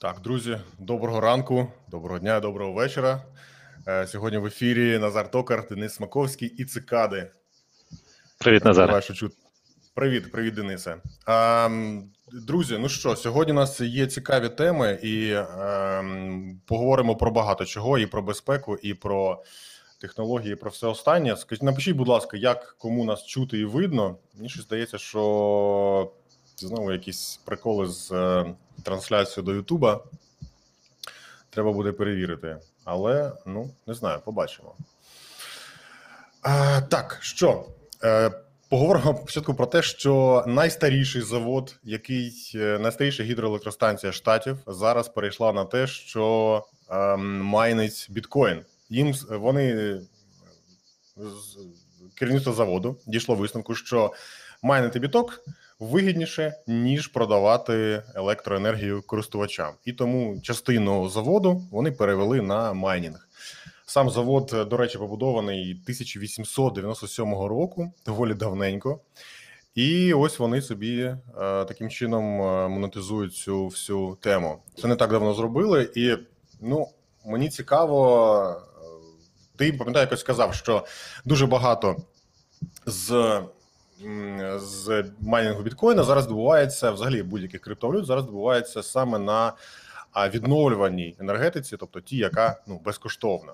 Так, друзі, доброго ранку, доброго дня, доброго вечора. Е, Сьогодні в ефірі Назар Токар, Денис Смаковський і Цикади. Привіт, Назар. Привіт, привіт, Денисе. Друзі, ну що, сьогодні у нас є цікаві теми, і ем, поговоримо про багато чого: і про безпеку, і про технології, і про все останнє. Скажіть, напишіть, будь ласка, як кому нас чути і видно. Мені щось здається, що знову якісь приколи з е, трансляцією до Ютуба. Треба буде перевірити. Але ну не знаю, побачимо. А, так, що е, поговоримо спочатку про те, що найстаріший завод, який е, найстаріша гідроелектростанція штатів, зараз перейшла на те, що е, майнить біткоін. Їм вони е, керівництво заводу дійшло висновку, що майнити біток вигідніше ніж продавати електроенергію користувачам, і тому частину заводу вони перевели на майнінг. Сам завод, до речі, побудований 1897 року, доволі давненько. І ось вони собі е, таким чином е, монетизують цю всю тему. Це не так давно зробили, і ну мені цікаво. е, Ти пам'ятаю, якось сказав, що дуже багато з, з майнінгу біткоїна зараз відбувається взагалі будь-яких криптовалют зараз відбувається саме на відновлюваній енергетиці, тобто ті, яка ну безкоштовна.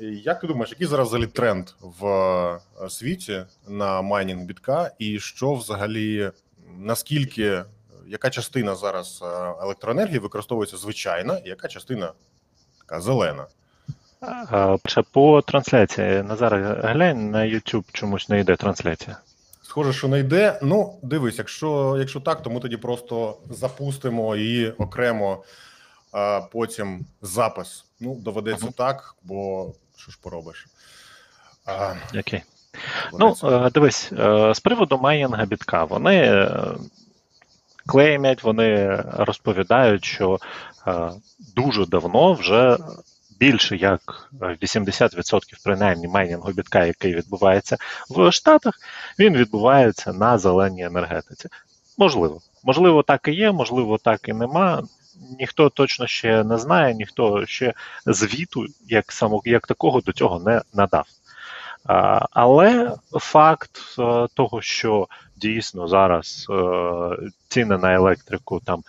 Як ти думаєш, який зараз взагалі тренд в е, світі на майнінг бітка, і що взагалі наскільки яка частина зараз е, електроенергії використовується звичайна, і яка частина така зелена? По трансляції. Назар, глянь на YouTube чомусь не йде трансляція. Схоже, що не йде. Ну, дивись, якщо, якщо так, то ми тоді просто запустимо її окремо, а потім запис. Ну, доведеться Мгм. так, бо що ж поробиш? А, Окей. Ну, доведеться. е, дивись, е, з приводу майнінга бітка, вони е, клеймять, вони розповідають, що дуже давно вже більше як е, 80% принаймні майнінгу бітка, який відбувається в Штатах, він відбувається на зеленій енергетиці. Можливо. Можливо, так і є, можливо, так і нема. Ніхто точно ще не знає, ніхто ще звіту як само, як такого до цього не надав. Але факт е, того, що дійсно зараз е, ціни на електрику там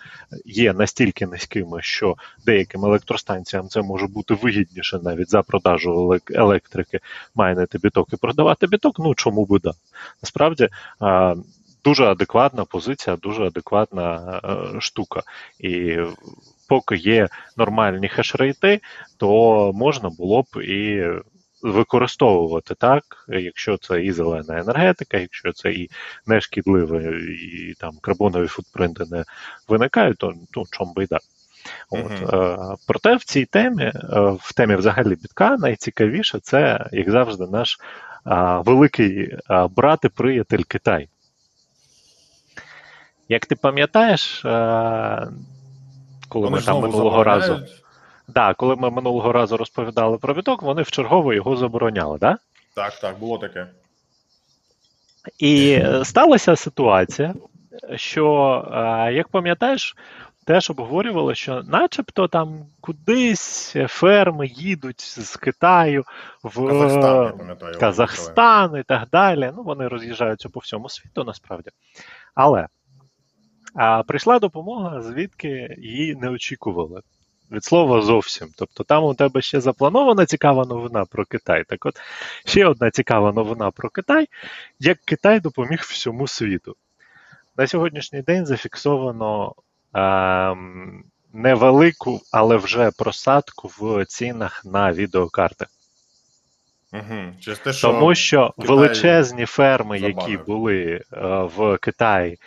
є настільки низькими, що деяким електростанціям це може бути вигідніше навіть за продажу електрики майнити біток і продавати біток. Ну чому би да? Насправді. е, Дуже адекватна позиція, дуже адекватна е, штука. І поки є нормальні хешрейти, то можна було б і використовувати так, якщо це і зелена енергетика, якщо це і не шкідливе, і там карбонові футпринти не виникають, то ну чом би й да. От, е, проте в цій темі, е, в темі взагалі бітка, найцікавіше це, як завжди, наш е, великий брат і приятель Китай. Як ти пам'ятаєш, коли Вони ми там минулого разу. забороняють. Да, коли ми минулого разу розповідали про біток, вони вчергово його забороняли, да? Так, так, було таке. І е, сталася ситуація, що, е, як пам'ятаєш, теж обговорювали, що начебто там кудись ферми їдуть з Китаю в Казахстан. Казахстан і так далі. Ну, вони роз'їжджаються по всьому світу насправді. Але а, прийшла допомога, звідки її не очікували. Від слова зовсім. Тобто там у тебе ще запланована цікава новина про Китай. Так от, ще одна цікава новина про Китай, як Китай допоміг всьому світу. На сьогоднішній день зафіксовано ем, невелику, але вже просадку в цінах на відеокарти. Угу. Через те, що Тому що Китай величезні ферми, які були е, в Китаї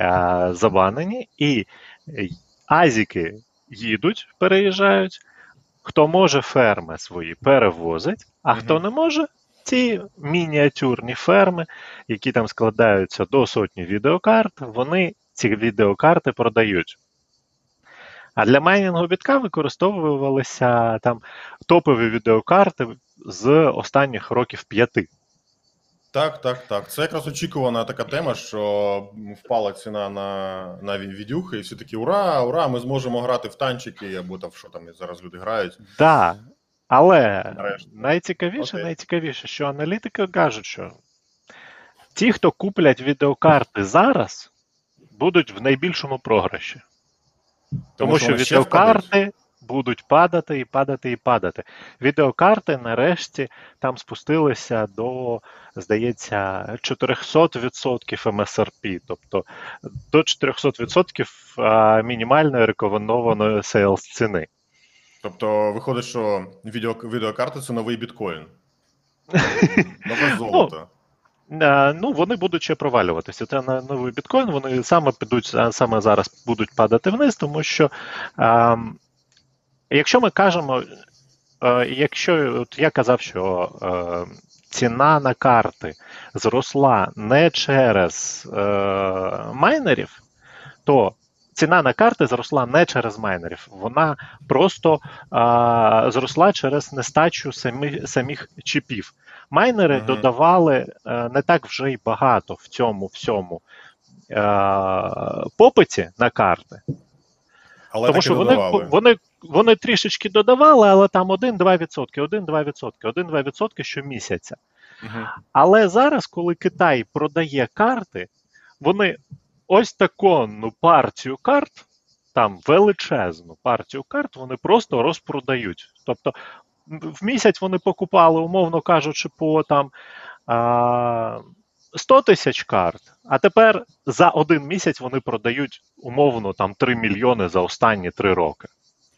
е, забанені, і е, азіки їдуть, переїжджають. Хто може, ферми свої перевозить, а хто не може, ці мініатюрні ферми, які там складаються до сотні відеокарт, вони ці відеокарти продають. А для майнінгу бітка використовувалися там топові відеокарти з останніх років п'яти. Так, так, так. Це якраз очікувана така тема, що впала ціна на на відюхи, і всі такі ура, ура! Ми зможемо грати в танчики, або там що там зараз люди грають. Да. Але Нарешті. найцікавіше, Окей. найцікавіше, що аналітики кажуть, що ті, хто куплять відеокарти зараз, будуть в найбільшому програші. Тому, що вони ще відеокарти будуть падати і падати і падати. Відеокарти нарешті там спустилися до, здається, 400% MSRP, тобто до 400% мінімальної рекомендованої сейлс ціни. Тобто виходить, що відео, відеокарта це новий біткоін. Нове золото. Е, Ну, вони будуть ще провалюватися. Це на новий біткоін. Вони саме підуть саме зараз будуть падати вниз, тому що е, якщо ми кажемо, е, якщо от я казав, що е, ціна на карти зросла не через е, майнерів, то ціна на карти зросла не через майнерів, вона просто зросла через нестачу самі, самих чіпів. Майнери Мгм. додавали не так вже й багато в цьому всьому попиті на карти. Але Тому що вони, вони, вони трішечки додавали, але там 1-2%, 1-2%, 1-2% щомісяця. Мгм. Але зараз, коли Китай продає карти, вони ось таку партію карт, там величезну партію карт, вони просто розпродають. Тобто в місяць вони покупали, умовно кажучи, по там а, 100 тисяч карт, а тепер за один місяць вони продають умовно там 3 мільйони за останні 3 роки.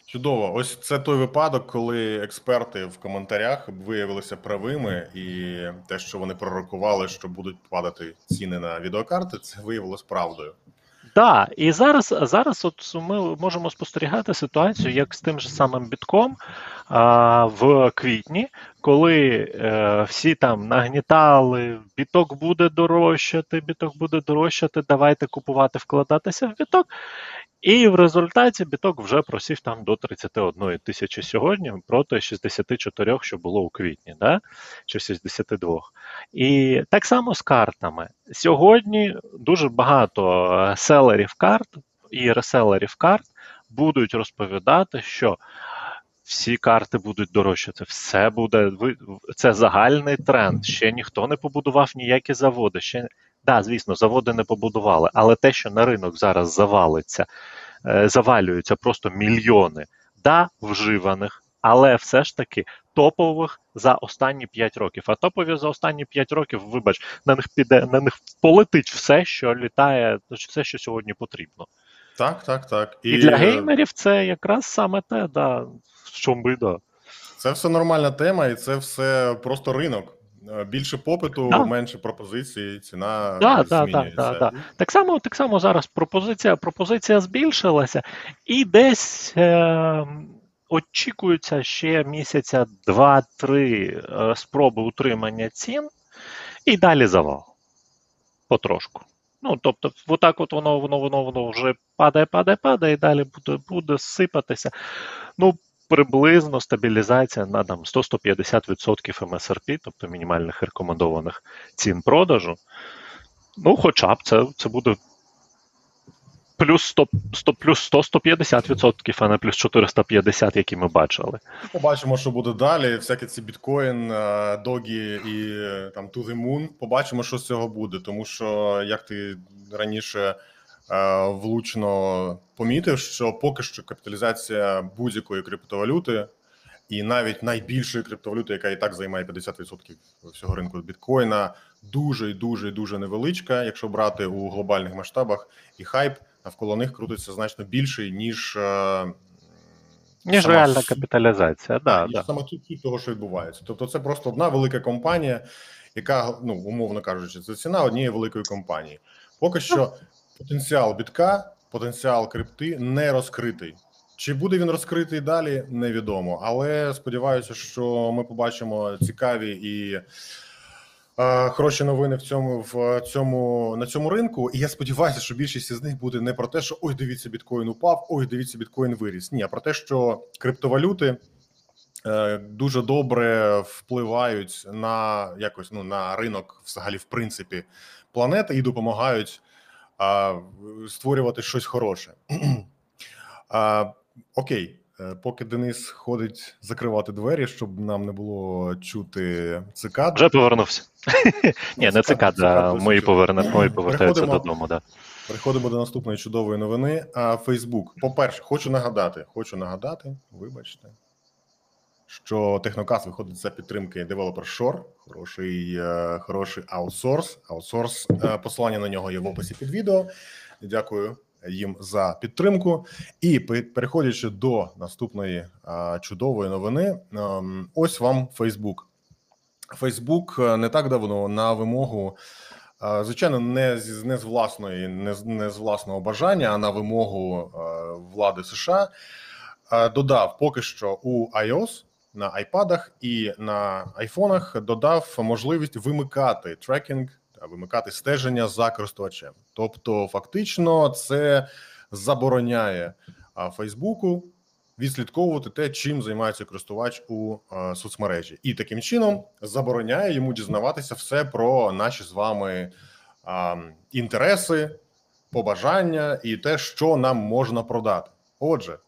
Чудово. Ось це той випадок, коли експерти в коментарях виявилися правими, і те, що вони пророкували, що будуть падати ціни на відеокарти, це виявилось правдою. Так, і зараз, зараз от ми можемо спостерігати ситуацію, як з тим же самим бітком а, в квітні, коли е, всі там нагнітали, біток буде дорожчати, біток буде дорожчати, давайте купувати, вкладатися в біток. І в результаті біток вже просів там до 31 тисячі сьогодні проти 64, що було у квітні, да? чи 62. І так само з картами. Сьогодні дуже багато е, селерів карт і реселерів карт будуть розповідати, що всі карти будуть дорожчати, все буде це загальний тренд. Ще ніхто не побудував ніякі заводи. Ще да, звісно, заводи не побудували, але те, що на ринок зараз завалиться, е, завалюються просто мільйони да, вживаних, але все ж таки топових за останні 5 років. А топові за останні 5 років, вибач, на них піде, на них полетить все, що літає, все, що сьогодні потрібно. Так, так, так. І, для геймерів це якраз саме те, да, що ми да. Це все нормальна тема, і це все просто ринок. Е, Більше попиту, Да. менше пропозицій, ціна Да, да, да, змінюється. да, да. Так само, так само зараз пропозиція, пропозиція збільшилася, і десь е, очікується ще місяця два-три е, спроби утримання цін, і далі завал. Потрошку. Ну, тобто, отак от воно, воно, воно, воно вже падає, падає, падає, і далі буде, буде сипатися. Ну, приблизно стабілізація на там 100-150% МСРП, тобто мінімальних рекомендованих цін продажу. Ну, хоча б це, це буде плюс 100, 100 плюс 100-150%, а не плюс 450, які ми бачили. Побачимо, що буде далі. Всякі ці біткоін, е, догі і там to the moon. Побачимо, що з цього буде. Тому що, як ти раніше е, влучно помітив, що поки що капіталізація будь-якої криптовалюти, і навіть найбільшої криптовалюти, яка і так займає 50% всього ринку біткоїна, дуже дуже дуже невеличка, якщо брати у глобальних масштабах, і хайп навколо них крутиться значно більший, ніж. е, Ніж сама реальна суть- капіталізаця. Да, да. саме тут суть того, що відбувається. Тобто, це просто одна велика компанія, яка, ну умовно кажучи, це ціна однієї великої компанії. Поки що потенціал бітка, потенціал крипти не розкритий. Чи буде він розкритий далі, невідомо. Але сподіваюся, що ми побачимо цікаві і хороші новини в цьому в цьому на цьому ринку. І я сподіваюся, що більшість із них буде не про те, що ой, дивіться, біткоін упав, ой, дивіться, біткоін виріс. Ні, а про те, що криптовалюти е, дуже добре впливають на якось ну на ринок, взагалі, в принципі, планети і допомагають а, створювати щось хороше. а, окей, е, поки Денис ходить закривати двері, щоб нам не було чути цикад. Вже повернувся. Ні, не цикад- цикада, мої повертаються додому. Переходимо до наступної чудової новини. А Фейсбук. По-перше, хочу нагадати, хочу нагадати, вибачте, що Технокас виходить за підтримки Developer Shore, хороший, е, хороший аутсорс. Аутсорс, е, посилання на нього є в описі під відео. Дякую їм за підтримку. І переходячи до наступної чудової новини, ем, ось вам Фейсбук. Фейсбук не так давно на вимогу. Е, Звичайно, не з не з власної, не з не з власного бажання, а на вимогу е, влади США е, додав поки що у iOS на айпадах і на айфонах додав можливість вимикати трекінг вимикати стеження за користувачем. Тобто, фактично, це забороняє Фейсбуку відслідковувати те, чим займається користувач у е, соцмережі, і таким чином забороняє йому дізнаватися все про наші з вами інтереси, побажання і те, що нам можна продати. Отже,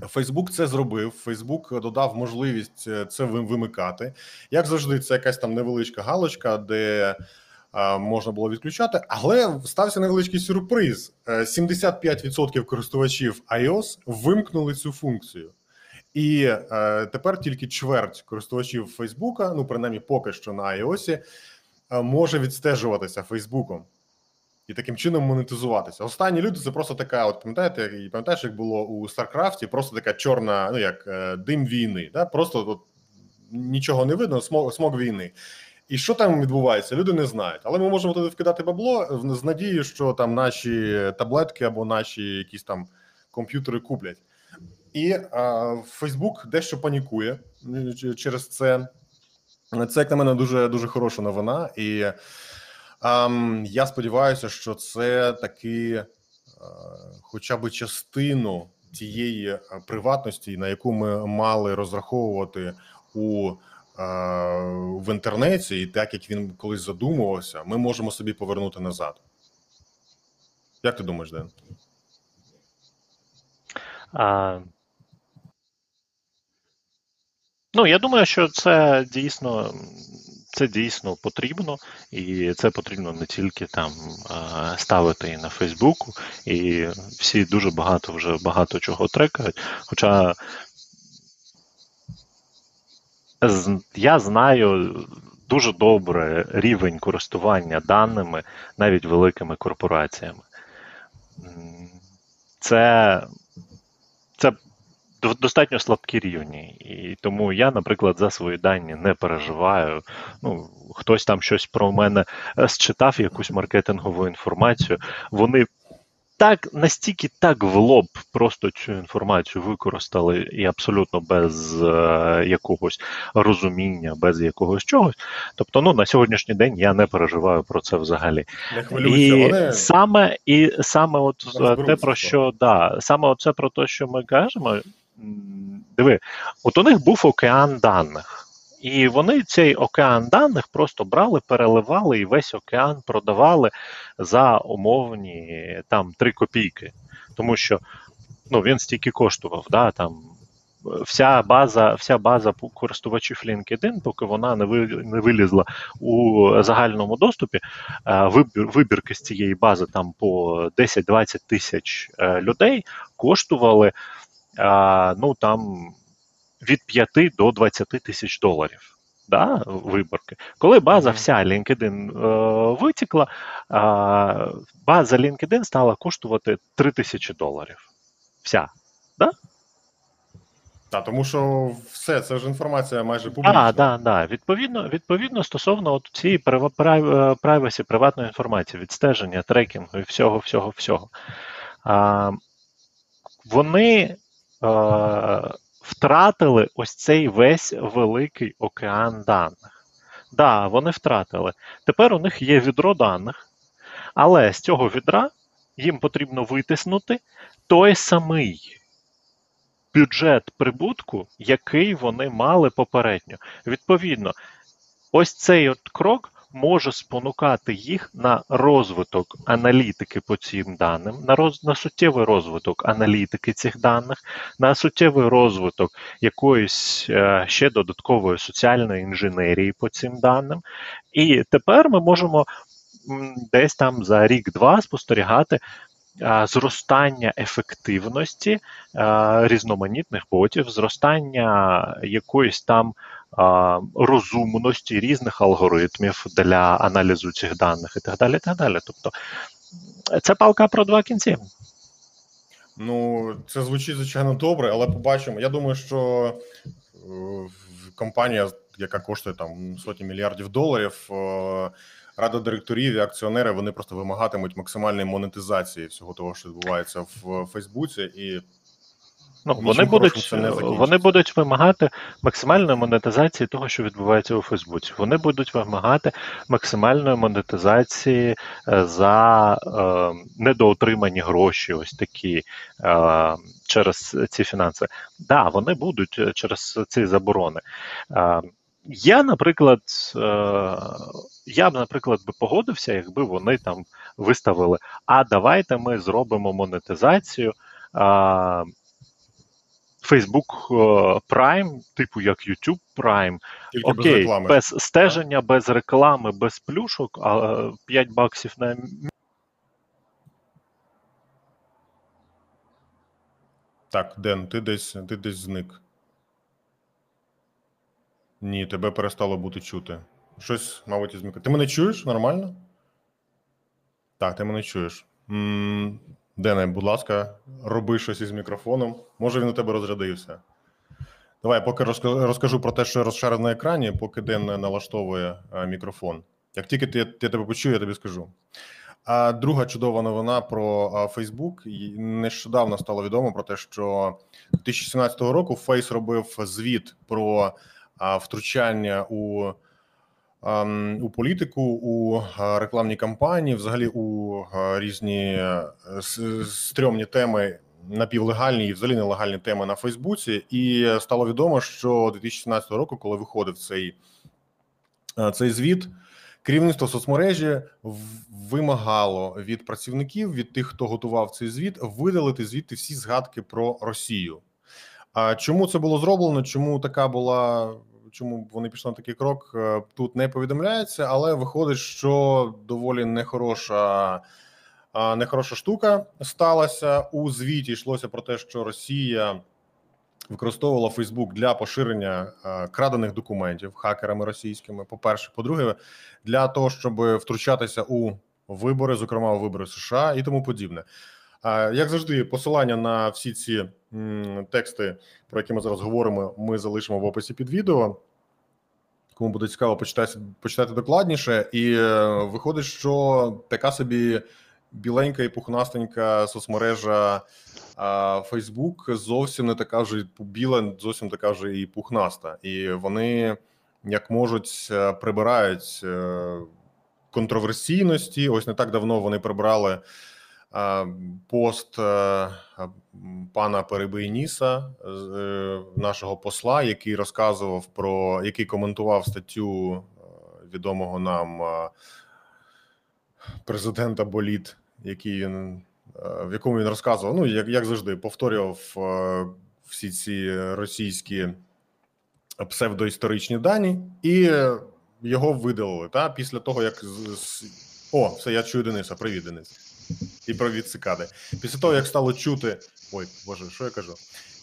Фейсбук це зробив. Фейсбук додав можливість е, це вимикати. Як завжди, це якась там невеличка галочка, де можна було відключати, але стався невеличкий сюрприз: Е, 75% користувачів iOS вимкнули цю функцію. І е, тепер тільки чверть користувачів Фейсбука, ну принаймні поки що на iOS, е, може відстежуватися Фейсбуком і таким чином монетизуватися. Останні люди це просто така, от пам'ятаєте, і пам'ятаєш, як було у Старкрафті, просто така чорна, ну як е, дим війни, да? просто от, нічого не видно, смог, смог війни. І що там відбувається, люди не знають. Але ми можемо туди вкидати бабло з надією, що там наші таблетки або наші якісь там комп'ютери куплять. І а, Фейсбук дещо панікує е, через це. Це, як на мене, дуже дуже хороша новина. І ем, я сподіваюся, що це таки е, хоча б частину тієї приватності, на яку ми мали розраховувати у в інтернеті, і так як він колись задумувався, ми можемо собі повернути назад. Як ти думаєш, Ден? А, ну, я думаю, що це дійсно, це дійсно потрібно, і це потрібно не тільки там ставити і на Фейсбуку, і всі дуже багато вже багато чого трекають. Хоча я знаю дуже добре рівень користування даними навіть великими корпораціями. Це, це достатньо слабкі рівні. І тому я, наприклад, за свої дані не переживаю. Ну, хтось там щось про мене е, считав, якусь маркетингову інформацію. Вони так настільки так в лоб просто цю інформацію використали і абсолютно без е, якогось розуміння, без якогось чогось. Тобто, ну на сьогоднішній день я не переживаю про це взагалі. Не хвилюйся, І вони саме і саме от е, те, про що да, саме оце про те, що ми кажемо. Диви, от у них був океан даних. І вони цей океан даних просто брали, переливали і весь океан продавали за умовні там 3 копійки. Тому що ну, він стільки коштував. Да, там, вся база, вся база користувачів LinkedIn, поки вона не, ви, не вилізла у загальному доступі, е, вибір, вибірки з цієї бази там по 10-20 тисяч е, людей коштували ну, там, від 5 до 20 тисяч доларів. Да, виборки. Коли база вся LinkedIn е, витікла, е, база LinkedIn стала коштувати 3 тисячі доларів. Вся. та тому, що все це ж інформація майже публічна. Так, да, да. Відповідно, відповідно, стосовно от цієї прив- е, privacy, приватної інформації, відстеження, трекінгу і всього, всього, всього. А, вони е, втратили ось цей весь великий океан даних. Да, вони втратили. Тепер у них є відро даних, але з цього відра їм потрібно витиснути той самий бюджет прибутку, який вони мали попередньо. Відповідно, ось цей от крок може спонукати їх на розвиток аналітики по цим даним, на роз, на суттєвий розвиток аналітики цих даних, на суттєвий розвиток якоїсь е, ще додаткової соціальної інженерії по цим даним. І тепер ми можемо десь там за рік-два спостерігати зростання ефективності а, різноманітних ботів, зростання якоїсь там розумності різних алгоритмів для аналізу цих даних і так далі. І так далі. Тобто це палка про два кінці. Ну, це звучить звичайно добре, але побачимо. Я думаю, що е, компанія, яка коштує там сотні мільярдів доларів, е, рада директорів і акціонери вони просто вимагатимуть максимальної монетизації всього того, що відбувається в Фейсбуці, і Ну, вони будуть, вони будуть вимагати максимальної монетизації того, що відбувається у Фейсбуці. Вони будуть вимагати максимальної монетизації е, за е, недоотримані гроші, ось такі е, через ці фінанси. Да, вони будуть е, через ці заборони. Е, я, наприклад, е, я б, наприклад, би погодився, якби вони там виставили: а давайте ми зробимо монетизацію. Е, Facebook е, Prime, типу як YouTube Prime, тільки без реклами. без стеження, без реклами, без плюшок, а 5 баксів на Так, Ден, ти десь ти десь зник. Ні, тебе перестало бути чути. Щось, мабуть, із мікро. Ти мене чуєш нормально? Так, ти мене чуєш. м Дене, будь ласка, роби щось із мікрофоном. Може, він у тебе розрядився. Давай, поки розкажу про те, що розшарив на екрані, поки Ден налаштовує е, мікрофон. Як тільки ти, я тебе почую, я тобі скажу. А друга чудова новина про Facebook. Нещодавно стало відомо про те, що 2017 року Фейс робив звіт про втручання у, у політику, у а, рекламній кампанії, взагалі у різні е, стрьомні теми. Напівлегальні і взагалі нелегальні теми на Фейсбуці, і стало відомо, що 2017 року, коли виходив цей, е, цей звіт, керівництво соцмережі вимагало від працівників, від тих, хто готував цей звіт, видалити звідти всі згадки про Росію. А чому це було зроблено? Чому така була? Чому вони пішли на такий крок? е, Тут не повідомляється, але виходить, що доволі нехороша. Нехороша штука сталася у звіті. Йшлося про те, що Росія використовувала Фейсбук для поширення е, крадених документів хакерами російськими. По перше, по-друге, для того, щоб втручатися у вибори, зокрема у вибори США і тому подібне. Як завжди, посилання на всі ці тексти, про які ми зараз говоримо, ми залишимо в описі під відео. Кому буде цікаво, почитати, почитати докладніше. І е, виходить, що така собі біленька і пухнастенька соцмережа а, Facebook зовсім не така вже біла, зовсім така вже і пухнаста. І вони як можуть е, прибирають е, контроверсійності. Ось не так давно вони прибрали е, пост е, пана Перебийніса, е, нашого посла, який розказував про який коментував статтю е, відомого нам президента Боліт, який він в якому він розказував, ну як, як завжди, повторював всі ці російські псевдоісторичні дані, і його видалили. Та після того, як з- о, все, я чую Дениса. Привіт, Денис. І привіт, цикади. Після того, як стало чути, ой, боже, що я кажу?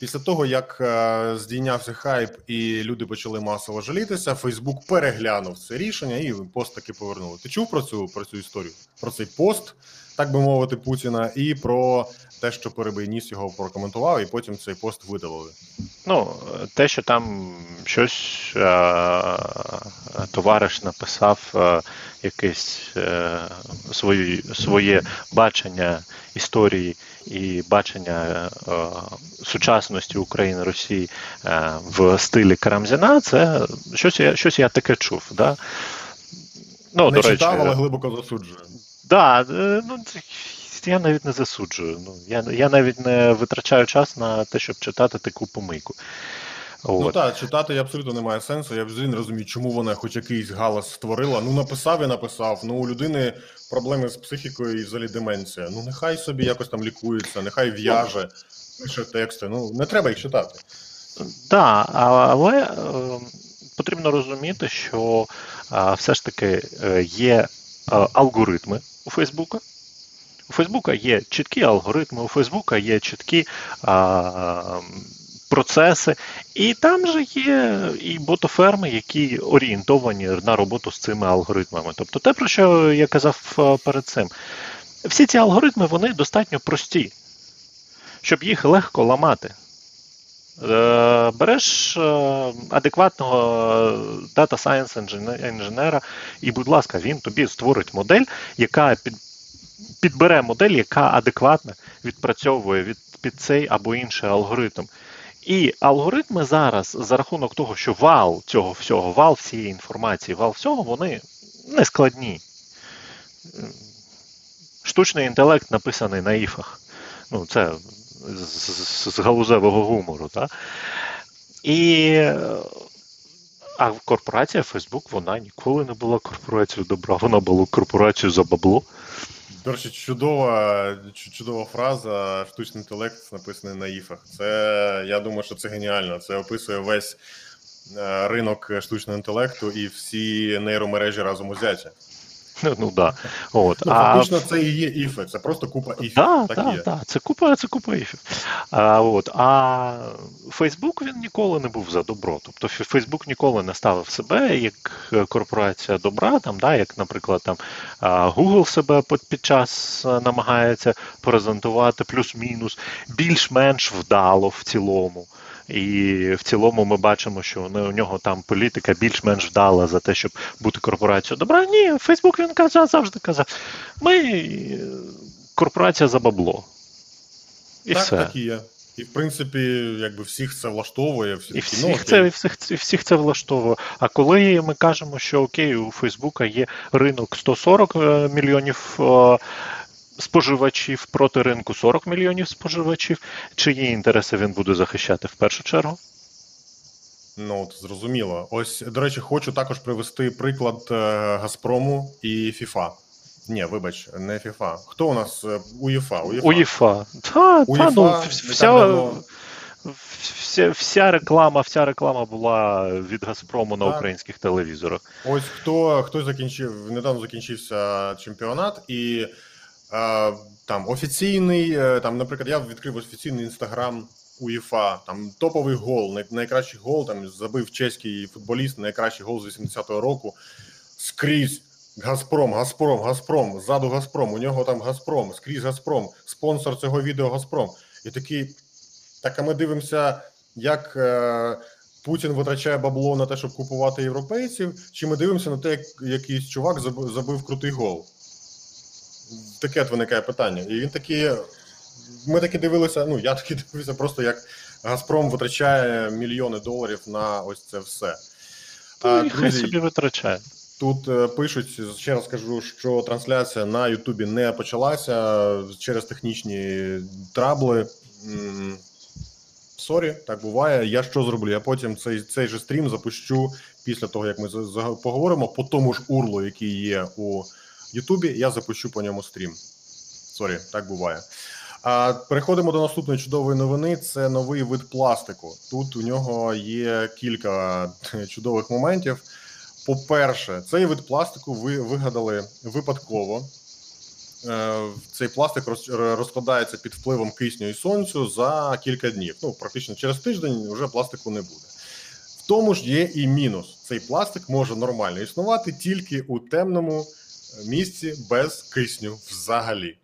Після того, як е, здійнявся хайп і люди почали масово жалітися, Фейсбук переглянув це рішення і пост таки повернули. Ти чув про цю про цю історію? Про цей пост, так би мовити, Путіна, і про те, що Перебийніс його прокоментував, і потім цей пост видалили. Ну, те, що там щось е, товариш написав е, якесь е, свої, своє бачення історії і бачення е, сучасності України Росії е, в стилі Карамзіна, це щось я, щось я таке чув. Да? Ну, Не до читав, речі, але глибоко засуджую. Да, е, ну, я навіть не засуджую. Ну, я, я навіть не витрачаю час на те, щоб читати таку помийку. Ну От. так, читати абсолютно немає сенсу. Я взагалі не розумію, чому вона хоч якийсь галас створила. Ну, написав і написав. Ну, у людини проблеми з психікою і взагалі деменція. Ну, нехай собі якось там лікується, нехай в'яже, пише тексти. Ну, не треба їх читати. Так, але е, потрібно розуміти, що е, все ж таки е, є е, алгоритми у Фейсбука. У Фейсбука є чіткі алгоритми, у Фейсбука є чіткі а, процеси, і там же є і ботоферми, які орієнтовані на роботу з цими алгоритмами. Тобто те, про що я казав е, перед цим, всі ці алгоритми вони достатньо прості, щоб їх легко ламати. Е, Береш е, адекватного дата Science інженера, і, будь ласка, він тобі створить модель, яка під, підбере модель, яка адекватно відпрацьовує від, під цей або інший алгоритм. І алгоритми зараз, за рахунок того, що вал цього всього, вал всієї інформації, вал всього, вони не складні. Штучний інтелект написаний на іфах. Ну, це з, з, з галузевого гумору. Так? І а корпорація Facebook, вона ніколи не була корпорацією добра, вона була корпорацією за бабло. До речі, чудова, чудова фраза, штучний інтелект написаний на іфах. Це я думаю, що це геніально. Це описує весь е, ринок штучного інтелекту і всі нейромережі разом узяті. Ну да. От. Ну, а фактично, це і є іфи, це просто купа іфів. Да, так да, є. да, це купа, це купа іфів. А, от, а Фейсбук він ніколи не був за добро. Тобто Фе- Фейсбук ніколи не ставив себе як е, корпорація добра, там, да, як, наприклад, там Google себе під під час е, намагається презентувати плюс-мінус, більш-менш вдало в цілому. І в цілому ми бачимо, що у нього там політика більш-менш вдала за те, щоб бути корпорацією добра. Ні, Фейсбук він казав, завжди казав. Ми е, корпорація за бабло. І так, все. так і є. І в принципі, якби всіх це влаштовує, всі І всіх це, і всіх, і всіх це влаштовує. А коли ми кажемо, що окей, у Фейсбука є ринок 140 е, мільйонів е, споживачів проти ринку 40 мільйонів споживачів, чиї інтереси він буде захищати в першу чергу? Ну, от, зрозуміло. Ось, до речі, хочу також привести приклад е, Газпрому і ФІФА. Ні, вибач, не ФІФА. Хто у нас е, УЄФА? УЄФА. УЄФА. Та, УЄФА та, ну, вся, давно. вся, вся реклама, вся реклама була від Газпрому на Так. українських телевізорах. Ось хто, хто закінчив, недавно закінчився чемпіонат, і там офіційний, е, там, наприклад, я відкрив офіційний інстаграм УЄФА, там топовий гол, найкращий гол, там забив чеський футболіст, найкращий гол з 80-го року. Скрізь Газпром, Газпром, Газпром, ззаду Газпром, у нього там Газпром, скрізь Газпром, спонсор цього відео Газпром. І такий, так а ми дивимося, як. Е, Путін витрачає бабло на те, щоб купувати європейців, чи ми дивимося на те, як якийсь чувак забив, забив крутий гол? Таке от виникає питання. І він такий. Ми таки дивилися, ну я таки дивився, просто як Газпром витрачає мільйони доларів на ось це все. А, друзі, собі витрачає. Тут е, пишуть, ще раз кажу, що трансляція на Ютубі не почалася через технічні трабли. Sorry, так буває. Я що зроблю? Я потім цей, цей же стрім запущу після того, як ми поговоримо по тому ж URL у, який є у Ютубі. Я запущу по ньому стрім. Sorry, так буває. А переходимо до наступної чудової новини. Це новий вид пластику. Тут у нього є кілька чудових моментів. По-перше, цей вид пластику ви вигадали випадково. Е, Цей пластик роз- розкладається під впливом кисню і сонця за кілька днів. Ну, практично через тиждень вже пластику не буде. В тому ж є і мінус: цей пластик може нормально існувати тільки у темному місці без кисню взагалі.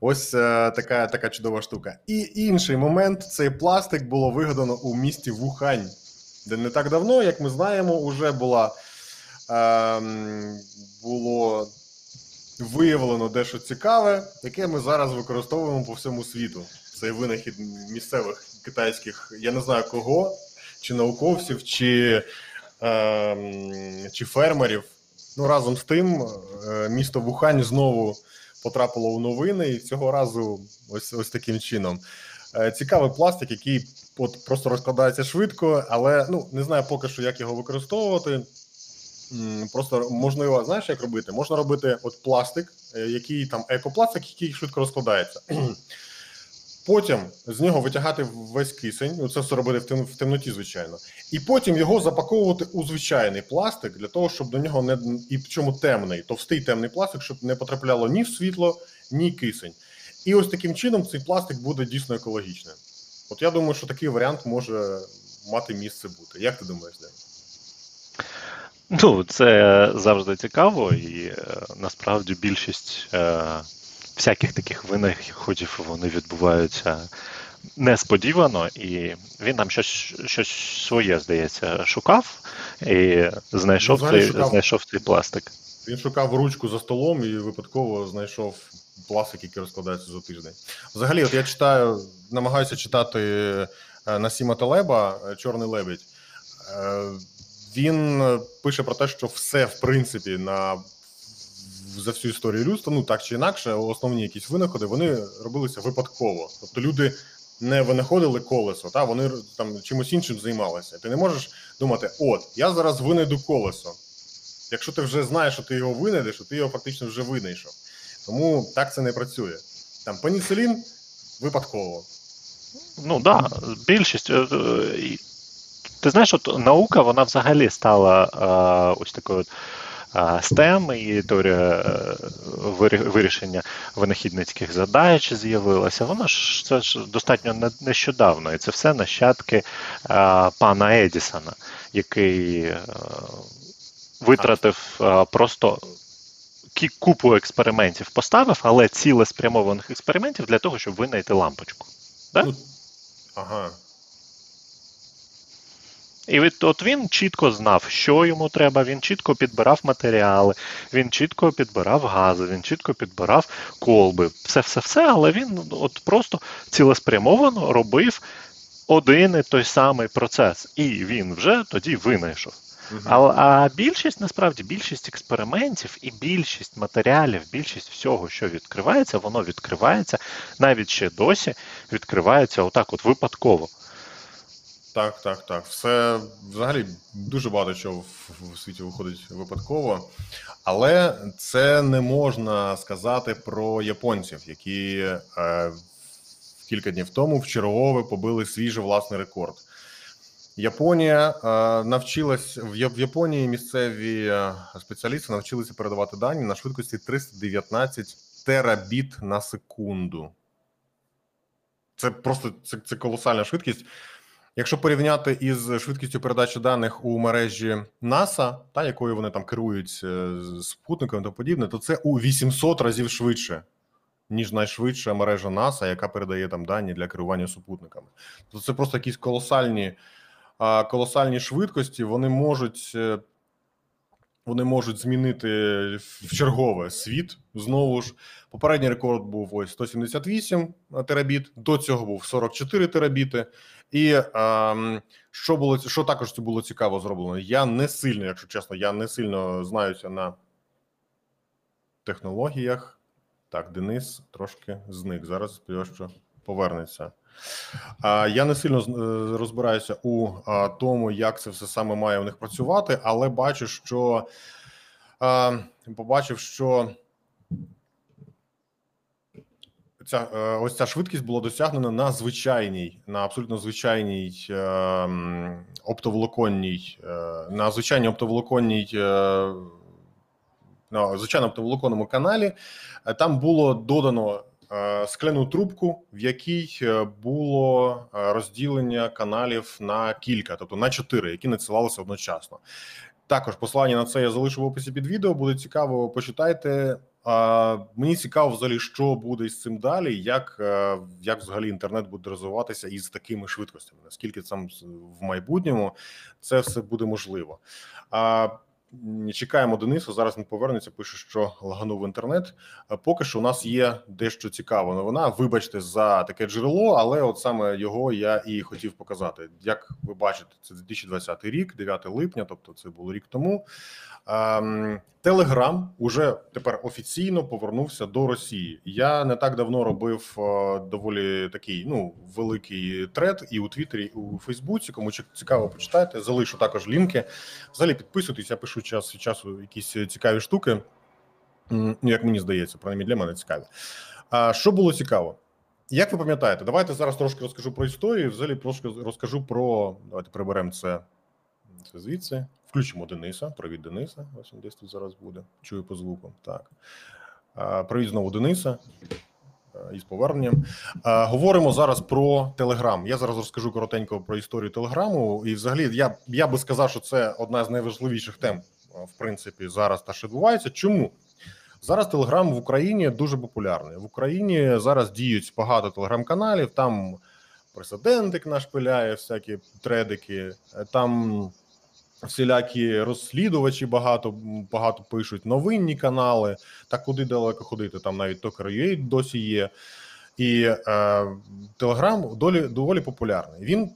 Ось е, така, така чудова штука. І інший момент: цей пластик було вигадано у місті Вухань, де не так давно, як ми знаємо, вже була ем, було виявлено дещо цікаве, яке ми зараз використовуємо по всьому світу. Це винахід місцевих китайських, я не знаю кого, чи науковців, чи, ем, чи фермерів. Ну разом з тим, е, місто Вухань знову потрапило у новини, і цього разу ось ось таким чином. Е, Цікавий пластик, який от просто розкладається швидко, але ну не знаю поки що, як його використовувати. Просто його, знаєш, як робити? Можна робити от пластик, е, який там екопластик, який швидко розкладається. Потім з нього витягати весь кисень, ну це все робити в, темноті, звичайно, і потім його запаковувати у звичайний пластик для того, щоб до нього не і чому темний, товстий темний пластик, щоб не потрапляло ні в світло, ні кисень. І ось таким чином цей пластик буде дійсно екологічним. От я думаю, що такий варіант може мати місце бути. Як ти думаєш, Ден? Ну, це завжди цікаво, і е, насправді більшість е, всяких таких винаходів вони відбуваються несподівано, і він нам щось, щось своє, здається, шукав і знайшов, Ну, цей, шукав. знайшов цей пластик. Він шукав ручку за столом і випадково знайшов пластик, який розкладається за тиждень. Взагалі, от я читаю, намагаюся читати е, Насіма Талеба е, Чорний лебідь. Е, Він пише про те, що все, в принципі, на за всю історію людства, ну так чи інакше, основні якісь винаходи, вони робилися випадково. Тобто люди не винаходили колесо, та вони там чимось іншим займалися. Ти не можеш думати, от я зараз винайду колесо. Якщо ти вже знаєш, що ти його винайдеш, то ти його фактично вже винайшов. Тому так це не працює. Там пеніцилін випадково. Ну так, да, більшість. е, е, Ти знаєш, от наука вона взагалі стала е, ось такою. STEM і теорія е, вирішення винахідницьких задач з'явилася. Воно ж це ж достатньо нещодавно, і це все нащадки е, пана Едісона, який е, витратив просто купу експериментів, поставив, але цілеспрямованих експериментів для того, щоб винайти лампочку. Да? Ну, ага. І від, от він чітко знав, що йому треба, він чітко підбирав матеріали, він чітко підбирав гази, він чітко підбирав колби, все-все-все, але він от просто цілеспрямовано робив один і той самий процес. І він вже тоді винайшов. А, а більшість насправді більшість експериментів і більшість матеріалів, більшість всього, що відкривається, воно відкривається навіть ще досі відкривається отак, от випадково. Так, так, так. Все взагалі дуже багато чого в, світі виходить випадково, але це не можна сказати про японців, які е, кілька днів тому в чергове побили свій же власний рекорд. Японія е, навчилась в Японії. Місцеві е, спеціалісти навчилися передавати дані на швидкості 319 терабіт на секунду. Це просто це, це колосальна швидкість. Якщо порівняти із швидкістю передачі даних у мережі НАСА, та якою вони там керують е, спутниками та подібне, то це у 800 разів швидше, ніж найшвидша мережа НАСА, яка передає там дані для керування супутниками. То це просто якісь колосальні, колосальні швидкості. Вони можуть. Вони можуть змінити в чергове світ. Знову ж, попередній рекорд був ось 178 терабіт, до цього був 44 терабіти. І ем, що було що також це було цікаво зроблено. Я не сильно, якщо чесно, я не сильно знаюся на технологіях. Так, Денис трошки зник. Зараз сподіваюся, що повернеться. Я не сильно е, розбираюся у тому, як це все саме має у них працювати, але бачу, що побачив, що ця е, ось ця швидкість була досягнена на звичайній, на абсолютно звичайній е, оптоволоконній, на звичайній оптоволоконній. На звичайному оптоволоконному каналі. Там було додано скляну трубку, в якій е, було е, розділення каналів на кілька, тобто на чотири, які надсилалися одночасно. Також посилання на це я залишу в описі під відео. Буде цікаво, почитайте. Мені цікаво, взагалі, що буде з цим далі, як, е, як взагалі інтернет буде розвиватися із такими швидкостями. Наскільки там в майбутньому це все буде можливо? Чекаємо Денису. Зараз він повернеться. Пише, що лаганув інтернет. Е, Поки що у нас є дещо цікава новина. Вибачте за таке джерело, але от саме його я і хотів показати. Як ви бачите, це 2020 рік, 9 липня, тобто це було рік тому. Телеграм уже тепер офіційно повернувся до Росії. Я не так давно робив е, доволі такий ну великий тред і у Твіттері, і у Фейсбуці. Кому цікаво, почитайте. Залишу також лінки. Взагалі підписуйтесь. Я пишу час від часу якісь цікаві штуки. Ну, як мені здається, принаймні для мене цікаві. А що було цікаво? Як ви пам'ятаєте, давайте зараз трошки розкажу про історію. Взагалі трошки розкажу про. Давайте приберемо це, це звідси. Включимо Дениса. Привіт, Дениса. Ось він десь тут зараз буде. Чую по звуку. Так. А, Привіт знову Дениса. А, Із поверненням. Говоримо зараз про Телеграм. Я зараз розкажу коротенько про історію Телеграму. І, взагалі, я, я би сказав, що це одна з найважливіших тем, в принципі, зараз та що відбувається. Чому? Зараз Телеграм в Україні дуже популярний. В Україні зараз діють багато телеграм-каналів. Там президентик наш пиляє, всякі тредики, е, там всілякі розслідувачі багато багато пишуть, новинні канали. Та куди далеко ходити? Там навіть Токер.ua досі є. І е, Телеграм доволі, доволі популярний. Він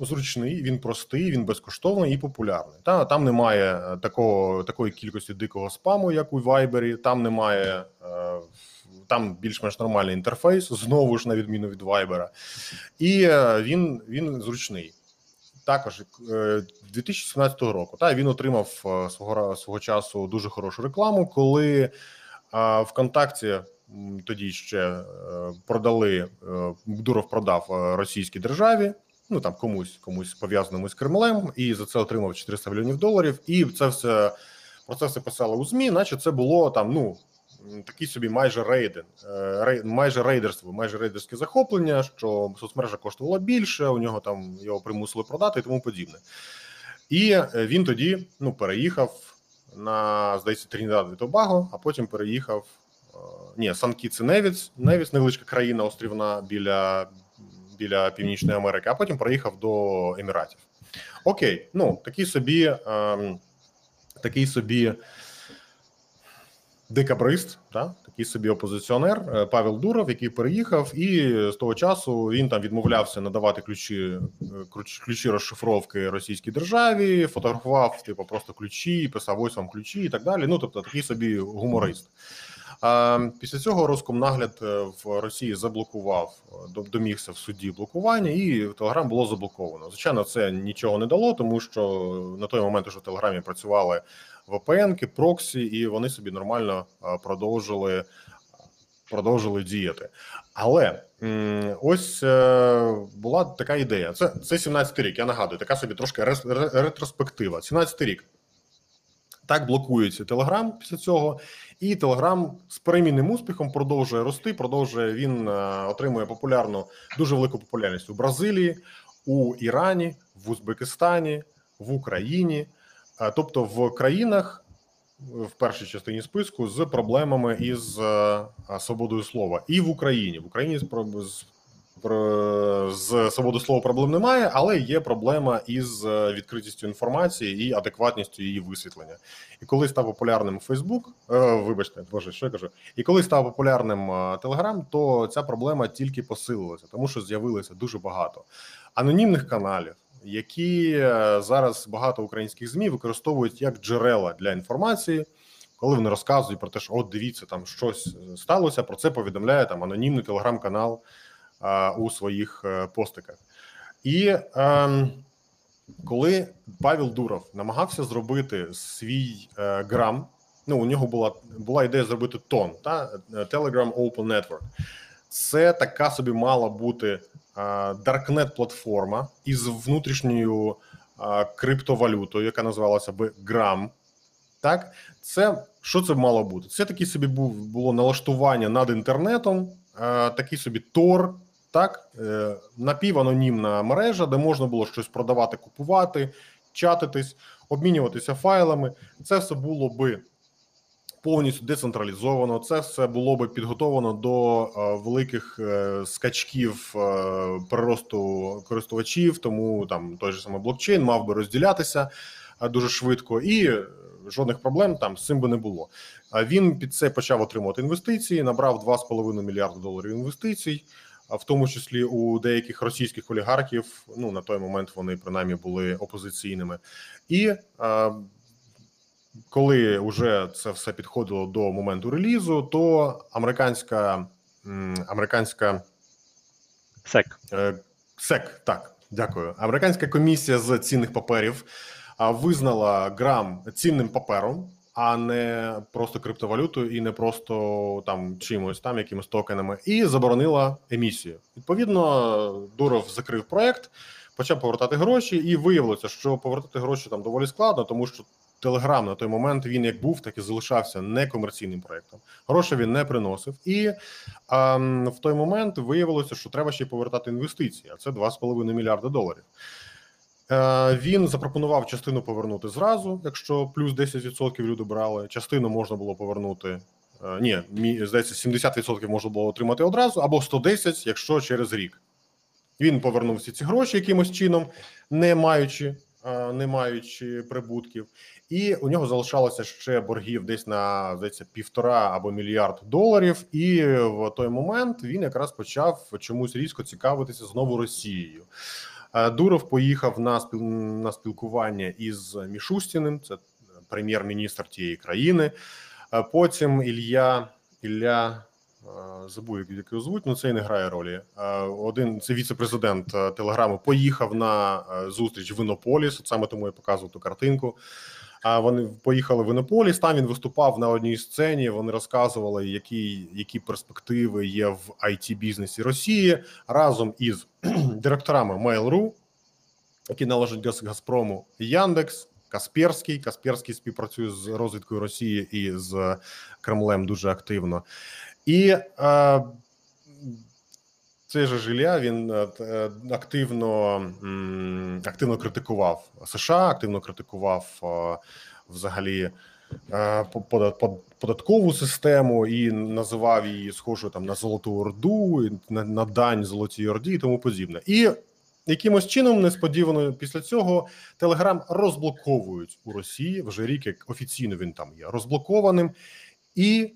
зручний, він простий, він безкоштовний і популярний. Та там немає е, такого такої кількості дикого спаму, як у Viber, Там немає е, там більш-менш нормальний інтерфейс, знову ж на відміну від Viber. І е, він, він зручний. Також е, 2017 року та він отримав е, свого свого часу дуже хорошу рекламу, коли е, ВКонтакті тоді ще е, продали е, Дуров продав е, російській державі. Ну там комусь комусь пов'язаному з Кремлем, і за це отримав 400 мільйонів доларів. І це все про це все писали у змі, наче це було там. Ну такий собі майже рейден, е, рей, майже рейдерство, майже рейдерське захоплення. Що соцмережа коштувала більше, у нього там його примусили продати і тому подібне. І е, він тоді ну переїхав на здається Тринідад і Тобаго, а потім переїхав. е, Ні, Санкі це Невіц, Невіц, невеличка країна острівна біля, біля Північної Америки, а потім переїхав до Еміратів. Окей, ну такий собі, ем, такий собі декабрист, та? такий собі опозиціонер е, Павел Дуров, який переїхав, і з того часу він там відмовлявся надавати ключі, е, ключі розшифровки російській державі, фотографував типу просто ключі, писав ось вам ключі і так далі. Ну тобто такий собі гуморист. Після цього Роскомнагляд е, в Росії заблокував до- домігся в суді блокування, і Телеграм було заблоковано. Звичайно, це нічого не дало, тому що на той момент уже в Телеграмі працювали VPN-ки, проксі, і вони собі нормально продовжили продовжили діяти. Але ось е, була така ідея. Це це 17-й рік. Я нагадую, така собі трошки ретроспектива. 17-й рік. Так блокується Телеграм після цього, і Телеграм з перемінним успіхом продовжує рости. Продовжує він е, отримує популярну, дуже велику популярність у Бразилії, у Ірані, в Узбекистані, в Україні, тобто в країнах в першій частині списку з проблемами із е, свободою слова, і в Україні. В Україні з з, свободою слова проблем немає, але є проблема із е, відкритістю інформації і адекватністю її висвітлення. І коли став популярним Фейсбук, вибачте, боже, що я кажу, і коли став популярним Телеграм, то ця проблема тільки посилилася, тому що з'явилося дуже багато анонімних каналів. Які е, зараз багато українських змі використовують як джерела для інформації, коли вони розказують про те, що от дивіться, там щось сталося. Про це повідомляє там анонімний телеграм-канал а, у своїх е, постиках. І ем, коли Павел Дуров намагався зробити свій е, грам, ну у нього була була ідея зробити тон та Telegram Open Network. Це така собі мала бути даркнет платформа із внутрішньою криптовалютою, яка називалася би Грам. Так, це що це мало бути? Це такий собі був було налаштування над інтернетом, такий собі Тор, так, е, напіванонімна мережа, де можна було щось продавати, купувати, чатитись, обмінюватися файлами. Це все було би повністю децентралізовано. Це все було би підготовлено до е, великих е, скачків е, приросту користувачів. Тому там той же самий блокчейн мав би розділятися дуже швидко, і жодних проблем там з цим би не було. А він під це почав отримувати інвестиції, набрав 2,5 мільярда доларів інвестицій. В тому числі у деяких російських олігархів, ну на той момент вони принаймні були опозиційними, і коли вже це все підходило до моменту релізу, то американська американська Сек. Е, СЕК, так, дякую. Американська комісія з цінних паперів визнала грам цінним папером, а не просто криптовалютою і не просто там чимось, там якимось токенами, і заборонила емісію. Відповідно, Дуров закрив проект, почав повертати гроші, і виявилося, що повертати гроші там доволі складно, тому що. Телеграм на той момент він як був, так і залишався некомерційним проектом. Гроші він не приносив, і а, в той момент виявилося, що треба ще повертати інвестиції, а це 2,5 мільярда доларів. Е, Він запропонував частину повернути зразу, якщо плюс 10% люди брали. Частину можна було повернути. е, Ні, здається, 70% можна було отримати одразу, або 110, якщо через рік. Він повернув всі ці гроші якимось чином, не маючи, е, не маючи прибутків, і у нього залишалося ще боргів десь на здається півтора або мільярд доларів. І в той момент він якраз почав чомусь різко цікавитися знову Росією. Е, Дуров поїхав на спіл на спілкування із Мішустіним, це прем'єр-міністр тієї країни. Е, Потім Ілля Ілля е, забув, як його звуть, ну це і не грає ролі. Один це віце-президент Телеграму поїхав на зустріч в Іннополіс. Саме тому я показував ту картинку. А вони поїхали в Іннополіс. Там він виступав на одній сцені. Вони розказували, які, які перспективи є в it бізнесі Росії разом із директорами Mail.ru, які належать Газпрому, Яндекс, Касперський. Касперський співпрацює з розвідкою Росії і з Кремлем дуже активно. І е, цей же Жиля він е, е, активно, активно критикував США, активно критикував е, взагалі по- пода- под- податкову систему і називав її схожою там на Золоту Орду, на, на дань Золотій Орді і тому подібне. І якимось чином несподівано після цього Телеграм розблоковують у Росії вже рік, як офіційно він там є розблокованим, і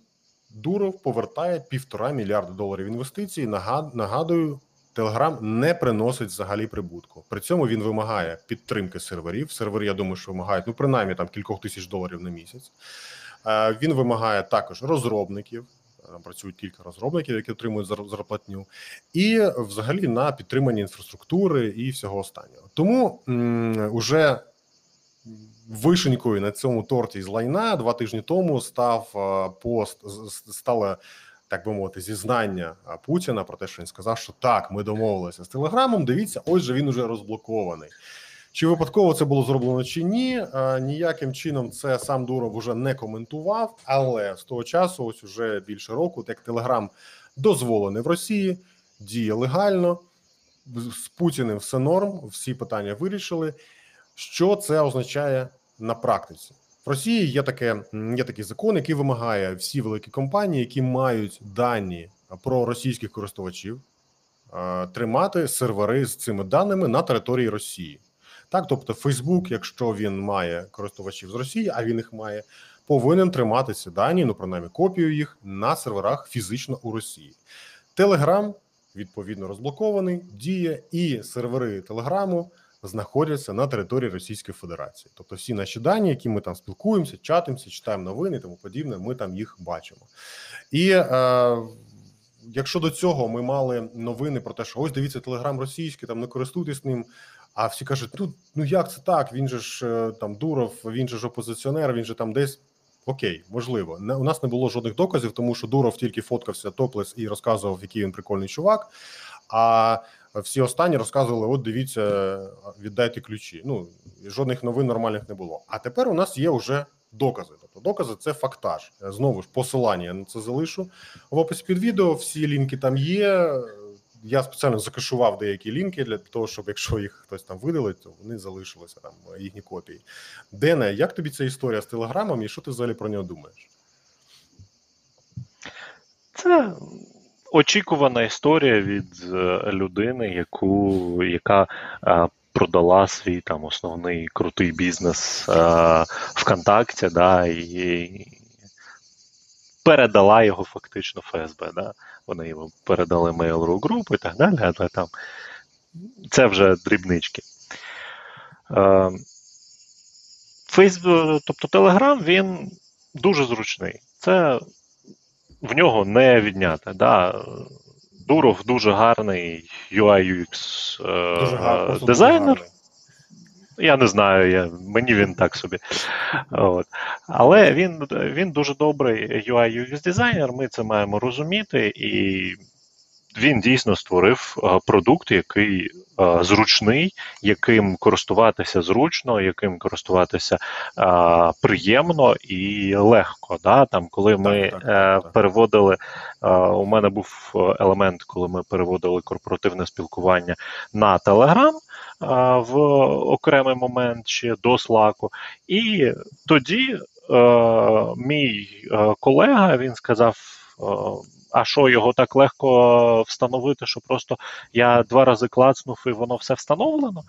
Дуров повертає півтора мільярда доларів інвестицій. Нагад- Нагадую, Телеграм не приносить взагалі прибутку. При цьому він вимагає підтримки серверів. Сервери, я думаю, що вимагають ну принаймні там кількох тисяч доларів на місяць. Е, Він вимагає також розробників. Там працюють кілька розробників, які отримують зар- зарплатню, і взагалі на підтриманні інфраструктури і всього останнього. Тому м, уже вишенькою на цьому торті з лайна два тижні тому став е, пост, стало так би мовити, зізнання е, Путіна про те, що він сказав, що так, ми домовилися з телеграмом. Дивіться, ось же він уже розблокований. Чи випадково це було зроблено чи ні? Е, Ніяким чином це сам Дуров уже не коментував. Але з того часу, ось уже більше року, як Телеграм дозволений в Росії, діє легально. З Путіним все норм, всі питання вирішили. Що це означає на практиці? В Росії є таке є такий закон, який вимагає всі великі компанії, які мають дані про російських користувачів, е, тримати сервери з цими даними на території Росії. Так, тобто, Facebook, якщо він має користувачів з Росії, а він їх має, повинен тримати ці дані, ну принаймні копію їх на серверах фізично у Росії. Телеграм відповідно розблокований, діє, і сервери Телеграму знаходяться на території Російської Федерації. Тобто, всі наші дані, які ми там спілкуємося, чатимося, читаємо новини і тому подібне, ми там їх бачимо. І е, якщо до цього ми мали новини про те, що ось дивіться, телеграм російський, там не користуйтесь ним. А всі кажуть, ну ну як це так? Він же ж е, там Дуров, він же ж опозиціонер, він же там десь. Окей, можливо. Не, у нас не було жодних доказів, тому що Дуров тільки фоткався топлес і розказував, який він прикольний чувак. А всі останні розказували: от дивіться, віддайте ключі. Ну жодних новин нормальних не було. А тепер у нас є вже докази. Тобто докази це фактаж. Знову ж посилання я на це залишу в описі під відео. Всі лінки там є. Я спеціально закашував деякі лінки для того, щоб якщо їх хтось там видалить, то вони залишилися там їхні копії. Дене, як тобі ця історія з телеграмом і що ти взагалі про нього думаєш? Це очікувана історія від е, людини, яку, яка е, продала свій там основний крутий бізнес е, ВКонтакті, да, і передала його фактично ФСБ. Да. Вони йому передали Mail.ru групу і так далі, але там це вже дрібнички. Фейсбук, тобто Телеграм, він дуже зручний. Це в нього не відняти. Да. Дуров дуже гарний UI UX е, дуже дизайнер. Я не знаю, я, мені він так собі. От. Але він, він дуже добрий UI UX дизайнер, ми це маємо розуміти, і він дійсно створив е, продукт, який е, зручний, яким користуватися зручно, яким користуватися е, приємно і легко. Да? Там, коли ми так, так, переводили, у мене був елемент, коли ми переводили корпоративне спілкування на Telegram в окремий момент ще до Slack, і тоді е, мій колега він сказав. Е, а що його так легко встановити, що просто я два рази клацнув і воно все встановлено?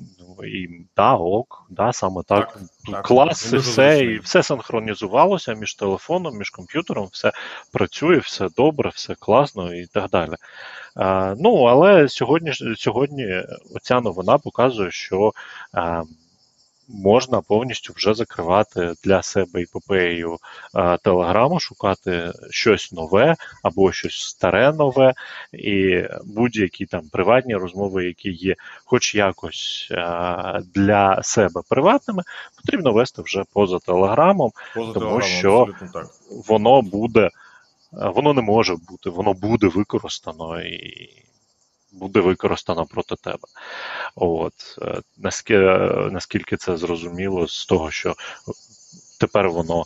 Ну і да, ок, да, саме так. Так, так. Клас, Він і все, і все синхронізувалося між телефоном, між комп'ютером, все працює, все добре, все класно і так далі. А, ну, але сьогодні, сьогодні оця новина показує, що а, можна повністю вже закривати для себе епопею а, телеграму, шукати щось нове або щось старе нове, і будь-які там приватні розмови, які є хоч якось а, для себе приватними, потрібно вести вже поза телеграмом. Поза Тому Телеграмом, що- так. Воно буде, воно не може бути, воно буде використано і буде використано проти тебе. От е, наскільки, наскільки це зрозуміло з того, що тепер воно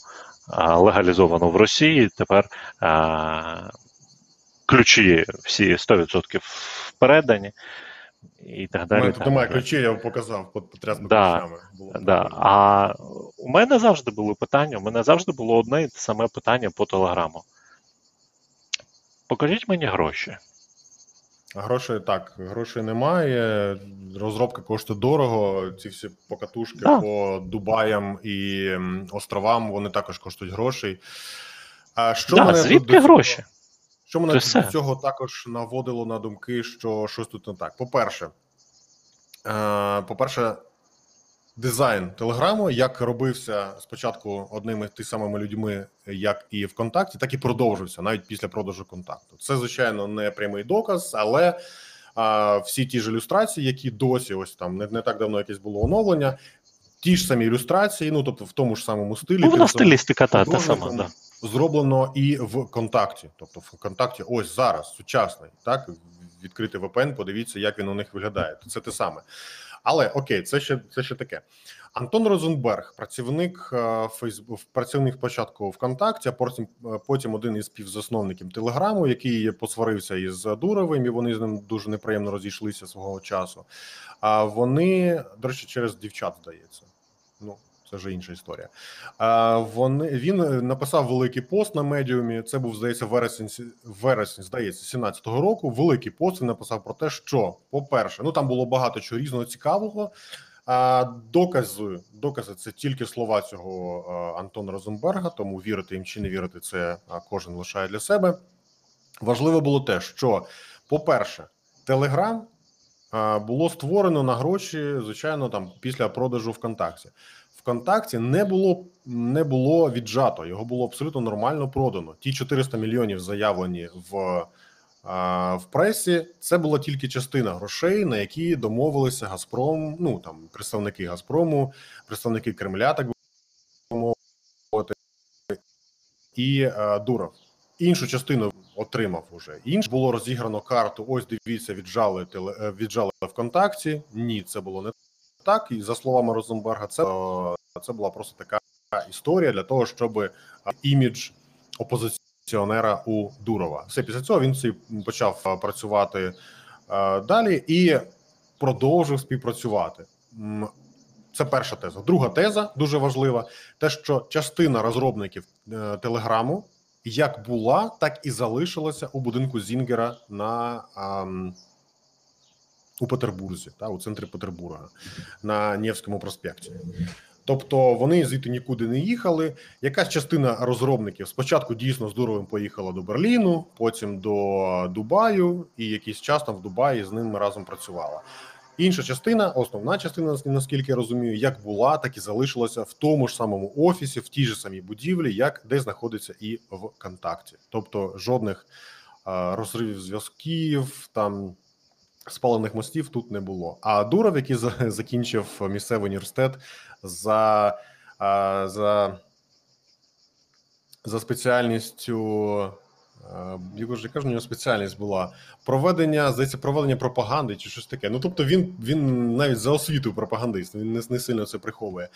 легалізовано в Росії, тепер а, ключі всі 100% передані. І так У далі. мене тут немає ключів, я вам показав, пот- потряс би Да, ключами. Було Да. А у мене завжди були питання. У мене завжди було одне і те саме питання по телеграму. Покажіть мені гроші. Грошей так, грошей немає. Розробка коштує дорого. Ці всі покатушки Да. по Дубаям і островам вони також коштують грошей. А що Да, мене звідки до цього- гроші? Що мене до цього також наводило на думки, що щось тут не так. По-перше, е, по-перше, дизайн Телеграму, як робився спочатку одними ті самими людьми, як і ВКонтакті, так і продовжився навіть після продажу контакту. Це, звичайно, не прямий доказ, але а, всі ті ж ілюстрації, які досі, ось там не, не так давно якесь було оновлення, ті ж самі ілюстрації, ну тобто в тому ж самому стилі. Ну, вона стилістика та, та сама. Да. зроблено і в контакті. Тобто в контакті, ось зараз, сучасний, так відкрити VPN, подивіться, як він у них виглядає. Це те саме. Але окей, це ще це ще таке. Антон Розенберг, працівник е, Фейсбук, працівник спочатку ВКонтакті, а потім е, потім один із співзасновників Телеграму, який посварився із Дуровим, і вони з ним дуже неприємно розійшлися свого часу. А вони, до речі, через дівчат здається. Ну, це вже інша історія. А, вони він написав великий пост на медіумі. Це був здається вересень, вересень, здається, 17-го року. Великий пост він написав про те, що по-перше, ну там було багато чого різного цікавого. А докази, докази це тільки слова цього Антона Розенберга. Тому вірити їм чи не вірити, це кожен лишає для себе. Важливо було те, що, по-перше, Телеграм було створено на гроші, звичайно, там після продажу ВКонтакті. ВКонтакті не було не було віджато, його було абсолютно нормально продано. Ті 400 мільйонів заявлені в, в пресі. Це була тільки частина грошей, на які домовилися Газпром. Ну там представники Газпрому, представники Кремля, так мовити, і Дуров. Іншу частину отримав уже. Інш було розіграно карту. Ось дивіться, віджали теле е, віджали ВКонтакті. Ні, це було не так. І за словами Розенберга, це, е, це була просто така історія для того, щоб імідж опозиціонера у Дурова. Все після цього він почав працювати далі і продовжив співпрацювати. Це перша теза. Друга теза дуже важлива: те, що частина розробників е, Телеграму як була, так і залишилася у будинку Зінгера на ам, у Петербурзі, та, у центрі Петербурга на Невському проспекті. Тобто вони звідти нікуди не їхали. Якась частина розробників спочатку дійсно з Дуровим поїхала до Берліну, потім до Дубаю, і якийсь час там в Дубаї з ними разом працювала. Інша частина, основна частина, наскільки я розумію, як була, так і залишилася в тому ж самому офісі, в тій же самій будівлі, як де знаходиться і в контакті. Тобто жодних а, розривів зв'язків, там спалених мостів тут не було. А Дуров, який за- закінчив місцевий університет за, за, за спеціальністю. Е, Яку ж яка ж у нього спеціальність була проведення, здається, проведення пропаганди чи щось таке. Ну тобто, він він навіть за освітою пропагандист, він не, не сильно це приховує.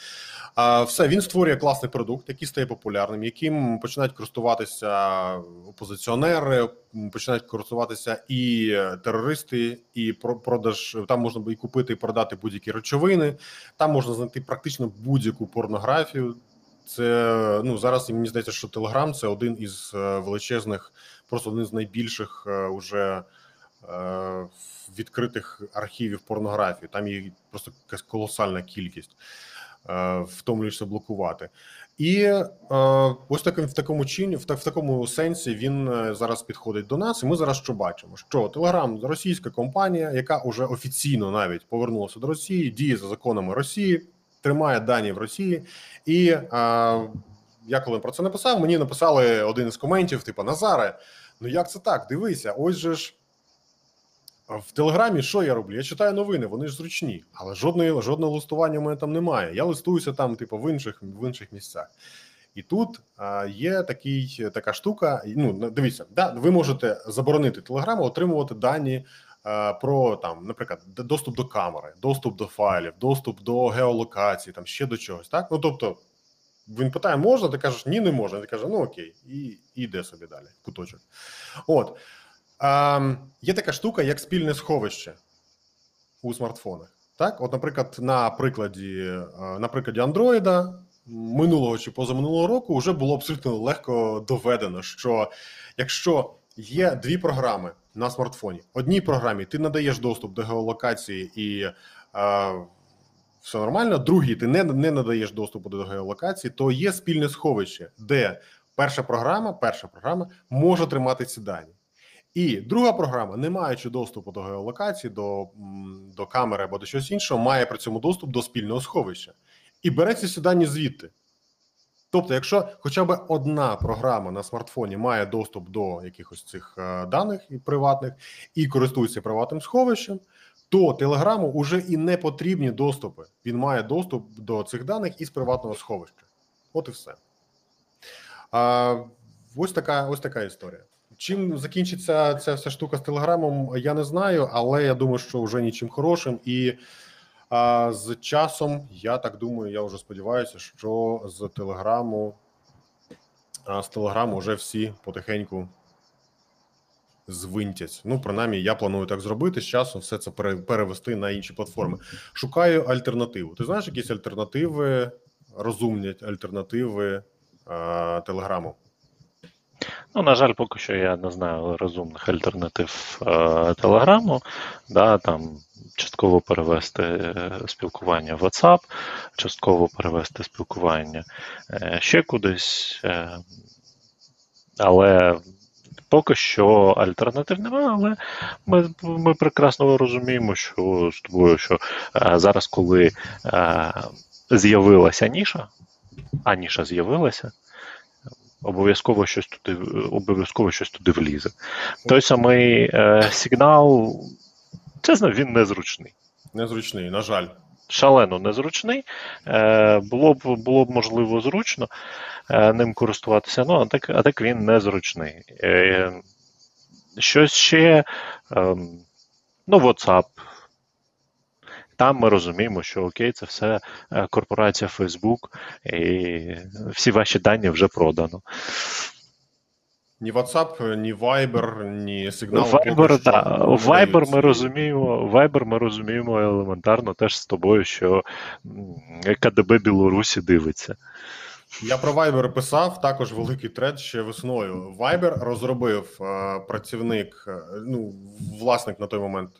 А все він створює класний продукт, який стає популярним, яким починають користуватися опозиціонери, починають користуватися і терористи, і про- продаж там можна і купити і продати будь-які речовини. Там можна знайти практично будь-яку порнографію. Це ну зараз мені здається, що Телеграм це один із е, величезних, просто один з найбільших е, уже е, відкритих архівів порнографії. Там їх просто якась колосальна кількість, е, втомлюєшся блокувати. І е, ось таким в такому чині, в, в такому сенсі він зараз підходить до нас, і ми зараз що бачимо? Що Телеграм російська компанія, яка вже офіційно навіть повернулася до Росії, діє за законами Росії, тримає дані в Росії. І е, я коли про це написав, мені написали один із коментів: типу Назаре, ну як це так? Дивися, ось же ж. В Телеграмі що я роблю? Я читаю новини, вони ж зручні, але жодної жодного листування у мене там немає. Я листуюся там, типу, в інших в інших місцях. І тут а, є такий така штука. Ну дивіться, да, ви можете заборонити Телеграму отримувати дані а, про там, наприклад, доступ до камери, доступ до файлів, доступ до геолокації, там ще до чогось. Так, ну тобто. Він питає, можна, ти кажеш, ні, не можна. Ти каже, ну окей, і, йде собі далі, куточок. От Ем, є така штука, як спільне сховище у смартфонах. Так, от, наприклад, на прикладі е, на прикладі Android минулого чи позаминулого року вже було абсолютно легко доведено, що якщо є дві програми на смартфоні, одній програмі ти надаєш доступ до геолокації і е, все нормально, другій ти не, не надаєш доступу до геолокації, то є спільне сховище, де перша програма, перша програма може тримати ці дані. І друга програма, не маючи доступу до геолокації, до, до камери або до чогось іншого, має при цьому доступ до спільного сховища і береться ці дані звідти. Тобто, якщо хоча б одна програма на смартфоні має доступ до якихось цих е, даних і приватних і користується приватним сховищем, то Телеграму вже і не потрібні доступи. Він має доступ до цих даних із приватного сховища. От і все. А, ось така, ось така історія. Чим закінчиться ця вся штука з телеграмом, я не знаю, але я думаю, що вже нічим хорошим. І а, з часом, я так думаю, я вже сподіваюся, що з телеграму з телеграму вже всі потихеньку звинтять. Ну, принаймні, я планую так зробити. З часом все це перевести на інші платформи. Шукаю альтернативу. Ти знаєш якісь альтернативи, розумні альтернативи а, телеграму? Ну, на жаль, поки що я не знаю розумних альтернатив е, Телеграму. Да, там частково перевести е, спілкування в WhatsApp, частково перевести спілкування е, ще кудись. Але поки що альтернатив немає, але ми, ми прекрасно розуміємо, що з тобою, що зараз, коли з'явилася ніша, а ніша з'явилася обов'язково щось туди, обов'язково щось туди влізе. Той самий е, сигнал, чесно, він незручний. Незручний, на жаль. Шалено незручний. Е, було б було б можливо зручно е, ним користуватися, ну, а так, а так він незручний. Е, щось ще, е, ну, WhatsApp. Там ми розуміємо, що окей, це все е, корпорація Facebook, і всі ваші дані вже продано. Ні WhatsApp, ні Viber, ні сигнал. Viber, да. Viber ми розуміємо, Viber ми розуміємо елементарно теж з тобою, що КДБ Білорусі дивиться. Я про Viber писав також великий тред ще весною. Viber розробив е, працівник, е, ну власник на той момент.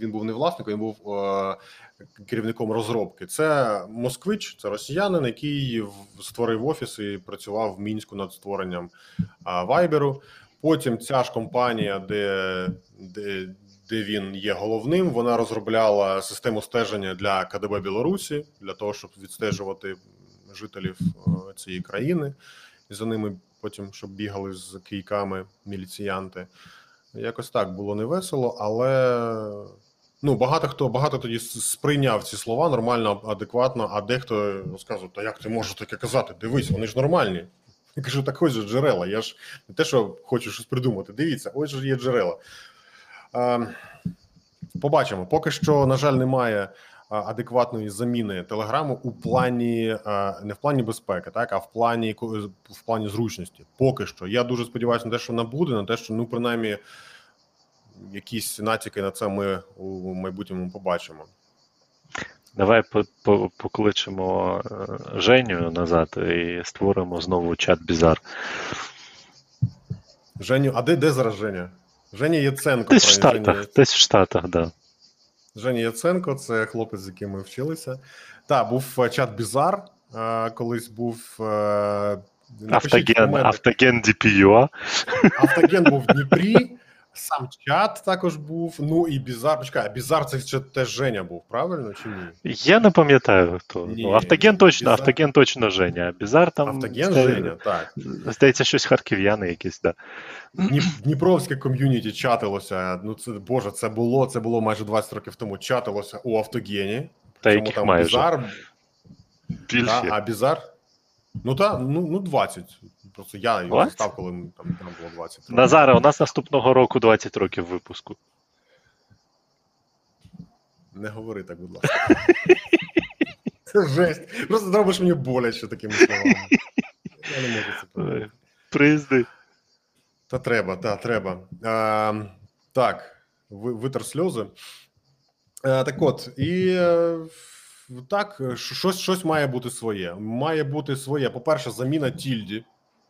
Він був не власником, він був е, керівником розробки. Це москвич, це росіянин, який створив офіс і працював в мінську над створенням Viber. Потім ця ж компанія, де, де, де він є головним, вона розробляла систему стеження для КДБ Білорусі для того, щоб відстежувати жителів е, цієї країни, і за ними потім щоб бігали з кийками міліціянти. Якось так було невесело, але ну багато хто багато тоді сприйняв ці слова нормально, адекватно, а дехто розказував, та як ти можеш таке казати? Дивись, вони ж нормальні. Я кажу, так ось же джерела. Я ж не те, що хочу щось придумати. Дивіться, ось же є джерела. Е, побачимо. Поки що, на жаль, немає адекватної заміни телеграму у плані не в плані безпеки, так а в плані в плані зручності. Поки що. Я дуже сподіваюся на те, що вона буде, на те, що ну принаймні якісь натяки на це ми у майбутньому побачимо. Давай по- по- покличемо е, Женю назад і створимо знову чат Бізар. Женю, а де, де зараз Женя? Женя Яценко. Десь в Штатах, Женя, десь в Штатах, да. Женя Яценко, це хлопець, з яким ми вчилися. Так, був е, чат Бізар. е, Колись був. е, напишіть Автоген, автоген DPUA. Автоген був в Дніпрі, сам чат також був. Ну і Бізар. Почекай, а Бізар це ще теж Женя був, правильно чи ні? Я не пам'ятаю хто. Ні, ну, автоген точно, Бізар- автоген точно Женя. а Бізар там. Автоген зда- Женя, так. Здається, щось харків'яни якісь, да. Дніп- Дніпровське ком'юніті чатилося. Ну це боже, це було це було майже 20 років тому. Чатилося у автогені. Та яких там майже. Бізар, Більше. та, а Бізар. Ну так, ну, ну 20. Просто я його 20? став, коли там, там було 20 років. Назаре, у нас наступного року 20 років випуску. Не говори так, будь ласка. Це жесть. Просто зробиш мені боляче такими словами. Я не можу це повернути. Ой, Приїзди. Та треба, та треба. А, так, ви- витер сльози. А, так от, і е, так, щось, щось має бути своє. Має бути своє. По-перше, заміна тільді.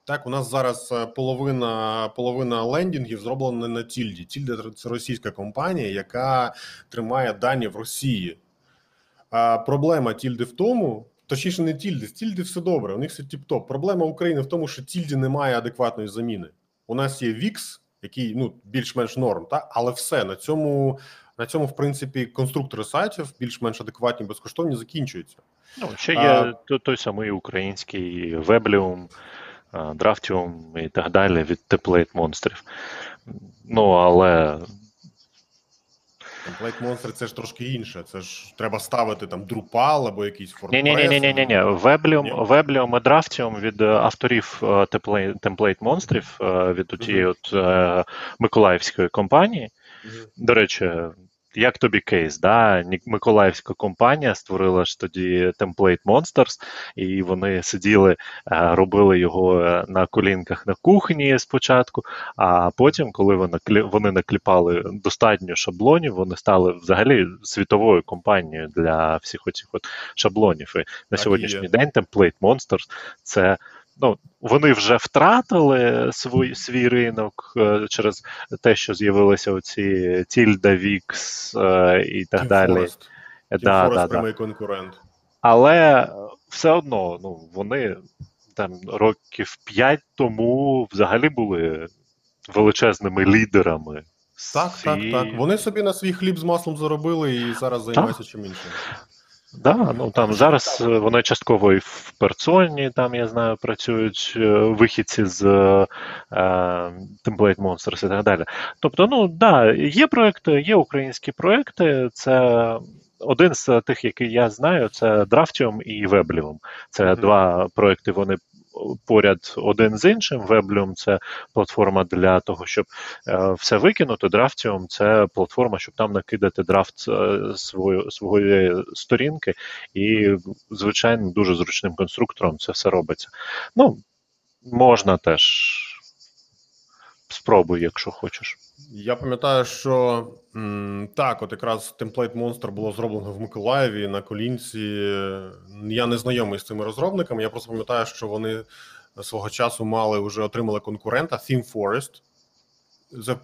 Так, у нас зараз е, половина, половина лендінгів зроблена на тільді. Тільда це російська компанія, яка тримає дані в Росії. А проблема тільди в тому, точніше, не тільди, з тільди все добре, у них все тіп-топ. Проблема України в тому, що тільді немає адекватної заміни. У нас є VIX, який ну більш-менш норм, та але все на цьому, на цьому, в принципі, конструктори сайтів більш-менш адекватні, безкоштовні закінчуються. Ну, ще є А- той, той самий український Weblium, а, Draftium і так далі від Template монстрів. Ну, але Template Monster це ж трошки інше. Це ж треба ставити там Drupal або якийсь ні, ні, ні, ні, ні, ні, Weblium і Draftium від е, авторів е, Template, монстрів е, від тієї от е, Миколаївської компанії. До речі, як тобі кейс? Да? Миколаївська компанія створила ж тоді Template Monsters, і вони сиділи, е, робили його е, на колінках на кухні спочатку. А потім, коли вони вони накліпали достатньо шаблонів, вони стали взагалі світовою компанією для всіх оцих от шаблонів. І на Так сьогоднішній є. день Template Monsters це. Ну, вони вже втратили свій, свій ринок е, через те, що з'явилися оці Тільда Вікс е, і так Team далі. Forest. Е, Team Да, Forest да, да. конкурент. Але все одно, ну, вони там років 5 тому взагалі були величезними лідерами. Так, так, так. Вони собі на свій хліб з маслом заробили і зараз займаються чим іншим. Да, ну там зараз е, вони частково і в Персоні, там я знаю, працюють е, вихідці з е, Template Monsters і так далі. Тобто, ну да, є проекти, є українські проекти. Це один з тих, який я знаю, це Draftium і Weblium. Це Мгм. два проекти. Вони поряд один з іншим. Weblium – це платформа для того, щоб е, все викинути. Draftium – це платформа, щоб там накидати драфт е, свою, своєї сторінки, і, звичайно, дуже зручним конструктором це все робиться. Ну, можна теж спробуй, якщо хочеш. Я пам'ятаю, що м, так, от якраз темплейт Monster було зроблено в Миколаєві на колінці. Я не знайомий з цими розробниками. Я просто пам'ятаю, що вони свого часу мали вже отримали конкурента Theme Forest. Це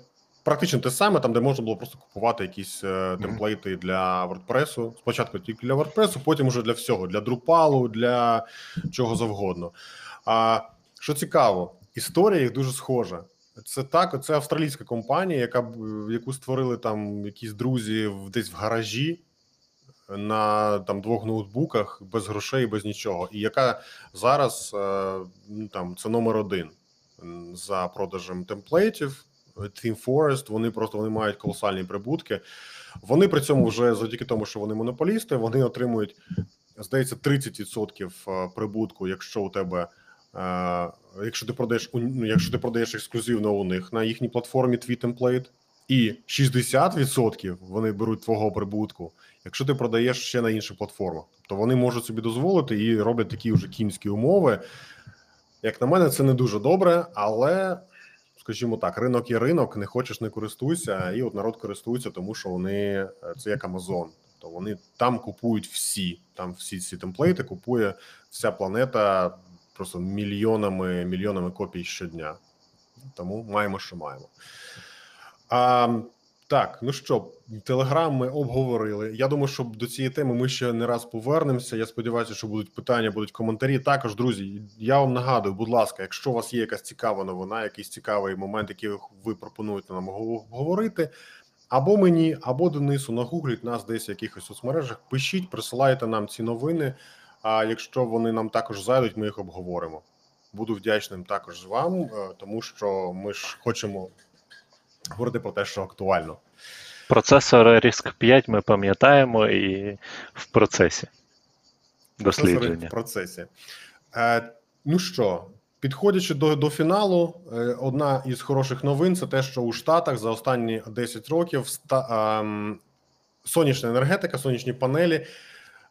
практично те саме, там, де можна було просто купувати якісь е, темплейти для WordPress. Спочатку тільки для WordPress, потім вже для всього, для Drupal, для чого завгодно. А що цікаво, історія їх дуже схожа. Це так, це австралійська компанія, яка яку створили там якісь друзі десь в гаражі на там двох ноутбуках без грошей, без нічого, і яка зараз е, там це номер один за продажем темплейтів. Team Forest, вони просто вони мають колосальні прибутки. Вони при цьому вже завдяки тому, що вони монополісти, вони отримують, здається, 30% прибутку, якщо у тебе. Е, якщо ти продаєш ну, якщо ти продаєш ексклюзивно у них на їхній платформі твій темплейт, і 60% вони беруть твого прибутку, якщо ти продаєш ще на інших платформах. Тобто вони можуть собі дозволити і роблять такі вже кінські умови. Як на мене, це не дуже добре, але скажімо так, ринок є ринок, не хочеш, не користуйся, і от народ користується, тому що вони е, це як Амазон. Тобто вони там купують всі, там всі ці темплейти купує вся планета просто мільйонами мільйонами копій щодня. Тому маємо, що маємо. А, так, ну що, телеграм ми обговорили. Я думаю, що до цієї теми ми ще не раз повернемося. Я сподіваюся, що будуть питання, будуть коментарі. Також, друзі, я вам нагадую, будь ласка, якщо у вас є якась цікава новина, якийсь цікавий момент, який ви пропонуєте нам обговорити, або мені, або Денису нагугліть нас десь в якихось соцмережах. Пишіть, присилайте нам ці новини. А якщо вони нам також зайдуть, ми їх обговоримо. Буду вдячним також вам, е, тому що ми ж хочемо говорити про те, що актуально. Процесор RISC 5 ми пам'ятаємо і в процесі дослідження. в процесі. Е, ну що, підходячи до, до фіналу, е, одна із хороших новин це те, що у Штатах за останні 10 років ста, ем, сонячна енергетика, сонячні панелі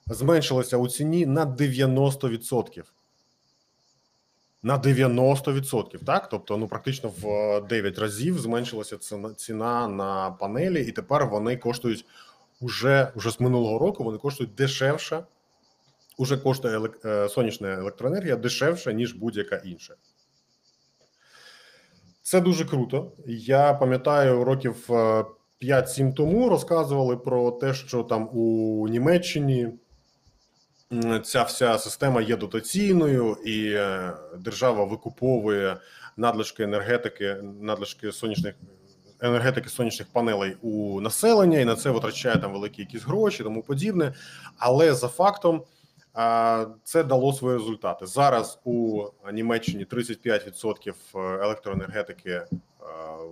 зменшилася у ціні на 90%. На 90%, так? Тобто, ну практично в 9 разів зменшилася ціна, на панелі, і тепер вони коштують уже, уже з минулого року, вони коштують дешевше уже коштує елек- е, сонячна електроенергія дешевше, ніж будь-яка інша. Це дуже круто. Я пам'ятаю, років е, 5-7 тому розказували про те, що там у Німеччині ця вся система є дотаційною, і е, держава викуповує надлишки енергетики, надлишки сонячних енергетики сонячних панелей у населення, і на це витрачає там великі якісь гроші, тому подібне. Але за фактом. Це дало свої результати. Зараз у Німеччині 35% електроенергетики е,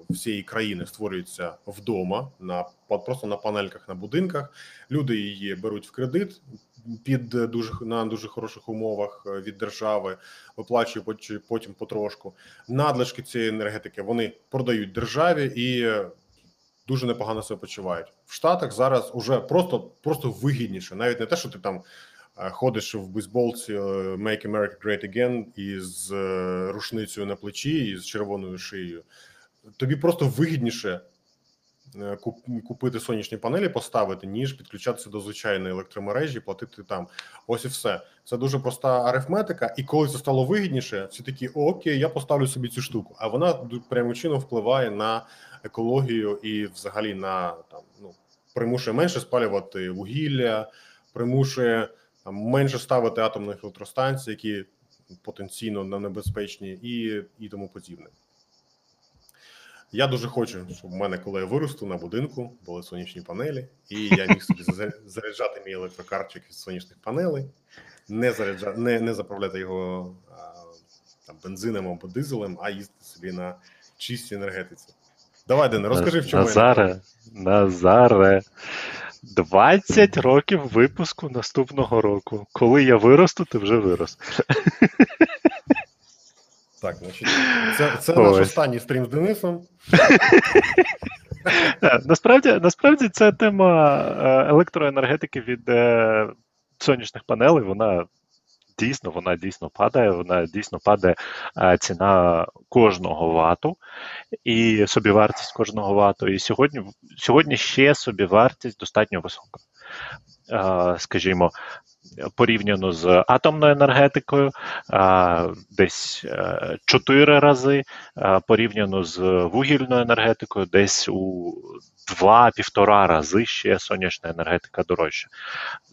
всієї країни створюється вдома на просто на панельках на будинках. Люди її беруть в кредит під дуже на дуже хороших умовах е, від держави, виплачують поч- потім потрошку. Надлишки цієї енергетики вони продають державі і е, дуже непогано себе почувають. В Штатах зараз уже просто просто вигідніше, навіть не те, що ти там е, ходиш в бейсболці Make America Great Again із рушницею на плечі і з червоною шиєю. Тобі просто вигідніше купити сонячні панелі, поставити, ніж підключатися до звичайної електромережі, платити там. Ось і все. Це дуже проста арифметика. І коли це стало вигідніше, всі такі окей, я поставлю собі цю штуку. А вона прямим чином впливає на екологію і взагалі на там ну примушує менше спалювати вугілля, примушує там, менше ставити атомних електростанцій, які потенційно небезпечні, і, і тому подібне. Я дуже хочу, щоб в мене, коли я виросту на будинку, були сонячні панелі, і я міг собі заряджати мій електрокарчик від сонячних панелей, не заряджа, не, не заправляти його а, там, бензином або дизелем, а їздити собі на чистій енергетиці. Давай, Дене, розкажи, в чому я Назаре, Назаре. 20 років випуску наступного року. Коли я виросту, ти вже вирос. Так, значить, це, це наш останній стрім з Денисом. Насправді, насправді ця тема е, електроенергетики від е, сонячних панелей, вона дійсно вона дійсно падає. Вона дійсно падає е, ціна кожного вату і собівартість кожного вату. І сьогодні сьогодні ще собівартість достатньо висока. Скажімо, порівняно з атомною енергетикою, десь е, 4 рази, е, порівняно з вугільною енергетикою, десь у 2-1,5 рази ще сонячна енергетика дорожча.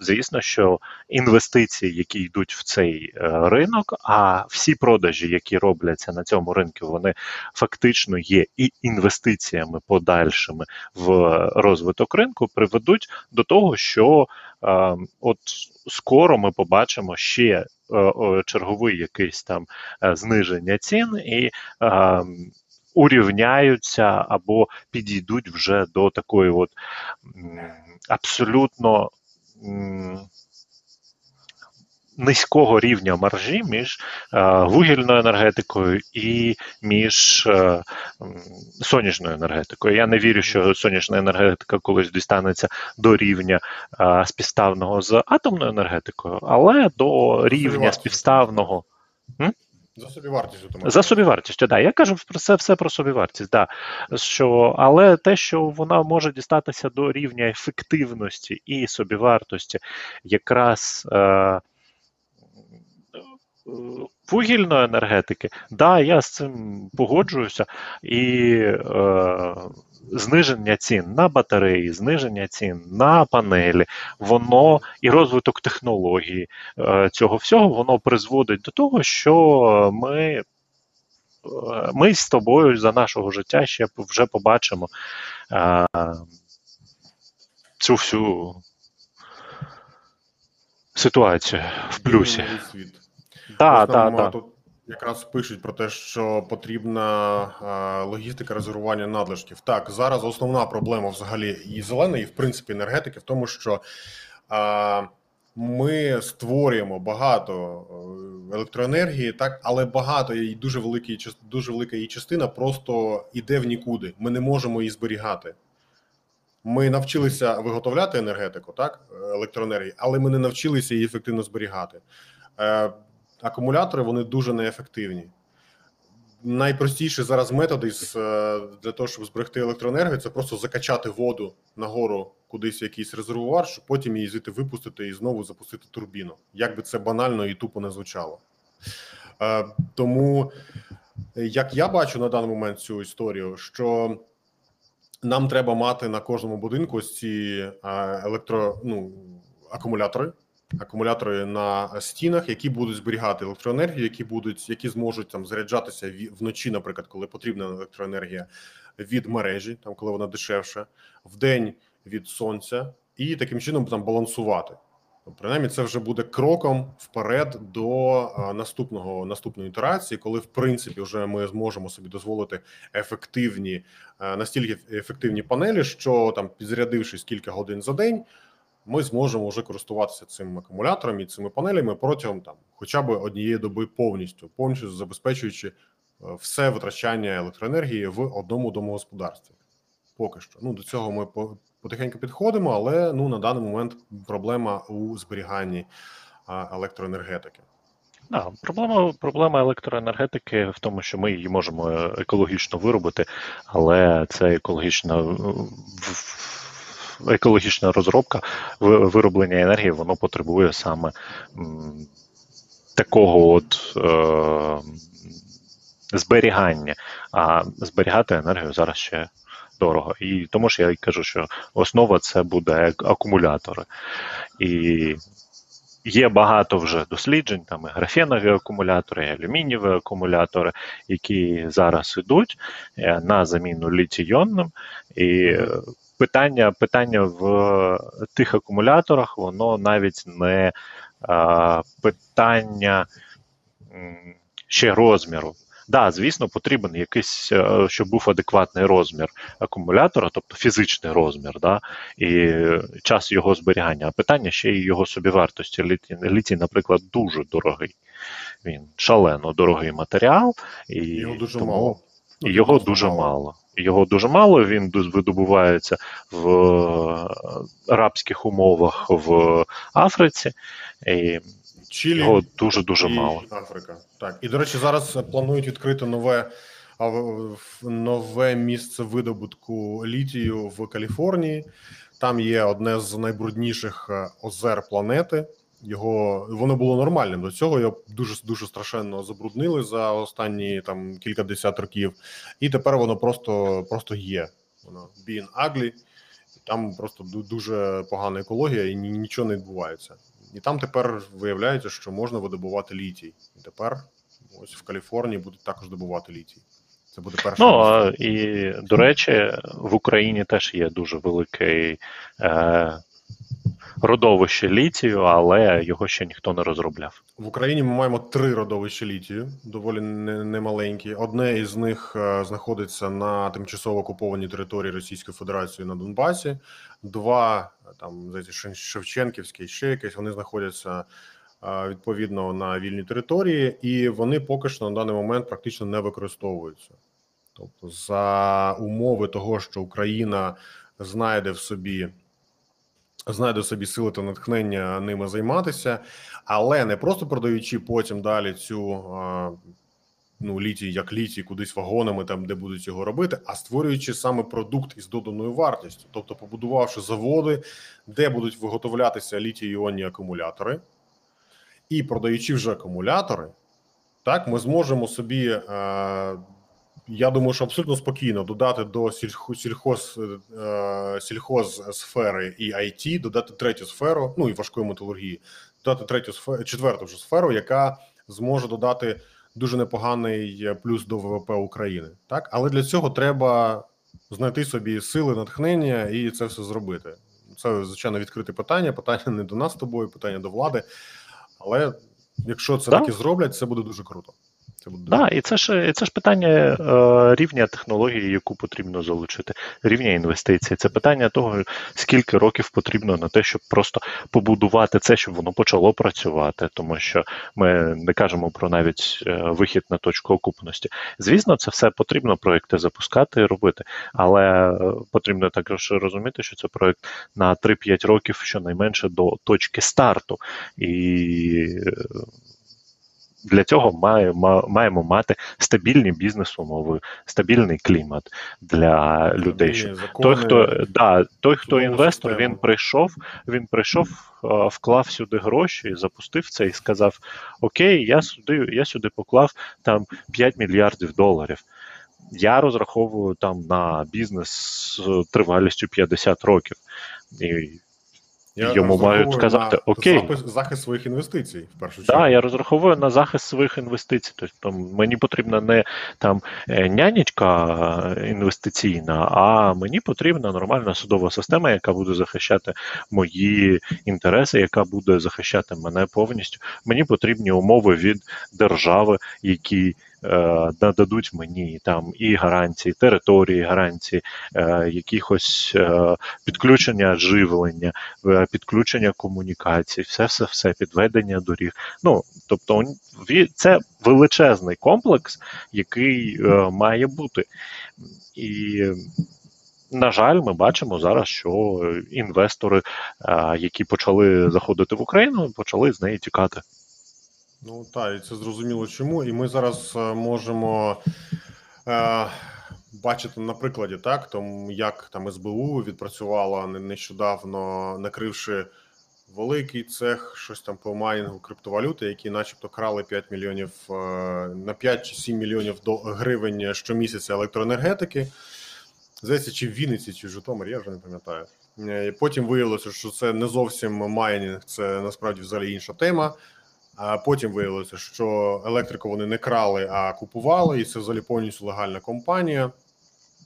Звісно, що інвестиції, які йдуть в цей е, ринок, а всі продажі, які робляться на цьому ринку, вони фактично є і інвестиціями подальшими в розвиток ринку, приведуть до того, що е, от скоро ми побачимо ще е, черговий якийсь там е, зниження цін і. Урівняються або підійдуть вже до такої от абсолютно низького рівня маржі між е, вугільною енергетикою і між е, сонячною енергетикою. Я не вірю, що сонячна енергетика колись дістанеться до рівня е, співставного з атомною енергетикою, але до рівня співставного. За собівартістю. маєш За собівартістю, да. Я кажу про це все про собівартість, да. Що, але те, що вона може дістатися до рівня ефективності і собівартості, якраз е, вугільної енергетики, да, я з цим погоджуюся. І е, зниження цін на батареї, зниження цін на панелі, воно і розвиток технології е, цього всього воно призводить до того, що ми. е, Ми з тобою за нашого життя ще вже побачимо е, цю всю ситуацію в плюсі. Новий світ. Да, Ось да, нам, да. а, Тут якраз пишуть про те, що потрібна логістика резервування надлишків. Так, зараз основна проблема взагалі і зеленої, і в принципі енергетики в тому, що а, ми створюємо багато е, електроенергії, так, але багато і дуже великий дуже велика її частина просто йде в нікуди. Ми не можемо її зберігати. Ми навчилися виготовляти енергетику, так, електроенергії, але ми не навчилися її ефективно зберігати. Акумулятори вони дуже неефективні. Найпростіший зараз метод із, е, для того, щоб зберегти електроенергію, це просто закачати воду нагору кудись в якийсь резервуар, щоб потім її звідти випустити і знову запустити турбіну. Як би це банально і тупо не звучало. Е, Тому, як я бачу на даний момент цю історію, що нам треба мати на кожному будинку ці е, електро, ну, акумулятори, акумулятори на стінах, які будуть зберігати електроенергію, які будуть, які зможуть там заряджатися вночі, наприклад, коли потрібна електроенергія від мережі, там коли вона дешевша, вдень від сонця, і таким чином там балансувати. Ну, Принаймні, це вже буде кроком вперед до наступного наступної ітерації, коли в принципі вже ми зможемо собі дозволити ефективні е, настільки ефективні панелі, що там підзарядившись кілька годин за день, ми зможемо вже користуватися цим акумулятором і цими панелями протягом там хоча б однієї доби повністю, повністю забезпечуючи е, все витрачання електроенергії в одному домогосподарстві. Поки що. Ну до цього ми потихеньку підходимо, але ну на даний момент проблема у зберіганні електроенергетики. Да, проблема, проблема електроенергетики в тому, що ми її можемо екологічно виробити, але це екологічна в- в- екологічна розробка вироблення енергії, воно потребує саме такого от е, зберігання. А зберігати енергію зараз ще дорого. І тому ж я й кажу, що основа це буде акумулятори. І Є багато вже досліджень, там і графенові акумулятори, і алюмінієві акумулятори, які зараз ідуть е, на заміну літій-іонним. І е, питання, питання в тих акумуляторах, воно навіть не а, питання ще розміру. Да, звісно, потрібен якийсь, е, щоб був адекватний розмір акумулятора, тобто фізичний розмір, да, і час його зберігання. А питання ще й його собівартості. Літій, літій, наприклад, дуже дорогий. Він шалено дорогий матеріал, і Його дуже тому мало. Його дуже мало. Його дуже мало. Він видобувається в е, арабських умовах в Африці. І Чилі Його дуже дуже мало. Африка. Так. І, до речі, зараз планують відкрити нове, нове місце видобутку літію в Каліфорнії. Там є одне з найбрудніших е, озер планети. Його воно було нормальним до цього. Його дуже дуже страшенно забруднили за останні там кілька десят років, і тепер воно просто, просто є. Воно being ugly. Там просто дуже погана екологія і нічого не відбувається. І там тепер виявляється, що можна видобувати літій. І тепер ось в Каліфорнії будуть також добувати літій. Це буде перше. Ну місце. і до речі, в Україні теж є дуже великий е, родовище літію, але його ще ніхто не розробляв. В Україні ми маємо три родовища літію, доволі немаленькі. Одне із них е, знаходиться на тимчасово окупованій території Російської Федерації на Донбасі. Два е, там здається, Шев- Шевченківське ще якесь. Вони знаходяться е, відповідно на вільній території, і вони поки що на даний момент практично не використовуються. Тобто, за умови того, що Україна знайде в собі. Знайде собі сили та натхнення ними займатися, але не просто продаючи потім далі цю ну літій як літій кудись вагонами, там де будуть його робити, а створюючи саме продукт із доданою вартістю, тобто побудувавши заводи, де будуть виготовлятися літій-іонні акумулятори, і продаючи вже акумулятори, так ми зможемо собі. е, я думаю, що абсолютно спокійно додати до сільхо- сільхоз, е, сільхоз сфери і IT, додати третю сферу, ну і важкої металургії, додати третю сферу, четверту вже сферу, яка зможе додати дуже непоганий плюс до ВВП України. Так, але для цього треба знайти собі сили, натхнення і це все зробити. Це звичайно відкрите питання. Питання не до нас з тобою, питання до влади. Але якщо це Да. так і зроблять, це буде дуже круто. Це буде Так, і це ж і це ж питання е, рівня технології, яку потрібно залучити, рівня інвестицій. Це питання того, скільки років потрібно на те, щоб просто побудувати це, щоб воно почало працювати, тому що ми не кажемо про навіть е, вихід на точку окупності. Звісно, це все потрібно проекти запускати і робити, але е, потрібно також розуміти, що це проект на 3-5 років щонайменше до точки старту. І е, для цього має, маємо мати стабільні бізнес-умови, стабільний клімат для людей. Щоб той, хто да, той, хто інвестор, систему. він прийшов, він прийшов, е, вклав сюди гроші, запустив це і сказав: Окей, я сюди, я сюди поклав там 5 мільярдів доларів. Я розраховую там на бізнес з тривалістю 50 років. І йому мають сказати, окей. Захист, захист своїх інвестицій в першу Так, чергу. я розраховую на захист своїх інвестицій. Тобто мені потрібна не там е, нянечка е, інвестиційна, а мені потрібна нормальна судова система, яка буде захищати мої інтереси, яка буде захищати мене повністю. Мені потрібні умови від держави, які нададуть мені там і гарантії території, гарантії е, якихось е, підключення живлення, е, підключення комунікацій, все, все, все, підведення доріг. Ну тобто, це величезний комплекс, який е, має бути. І, на жаль, ми бачимо зараз, що інвестори, е, які почали заходити в Україну, почали з неї тікати. Ну так, і це зрозуміло чому. І ми зараз е, можемо е, бачити на прикладі, так, тому як там СБУ відпрацювала не- нещодавно, накривши великий цех, щось там по майнінгу криптовалюти, які начебто крали 5 мільйонів е, на 5 чи 7 мільйонів до гривень щомісяця електроенергетики. Здається, чи в Вінниці, чи в Житомирі, я вже не пам'ятаю. Е, Потім виявилося, що це не зовсім майнінг, це насправді взагалі інша тема. А потім виявилося, що електрику вони не крали, а купували, і це взагалі повністю легальна компанія.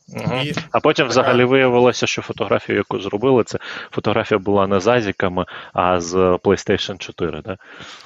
Мгм. І А потім така- взагалі виявилося, що фотографію, яку зробили, це фотографія була не з азіками, а з PlayStation 4. Да?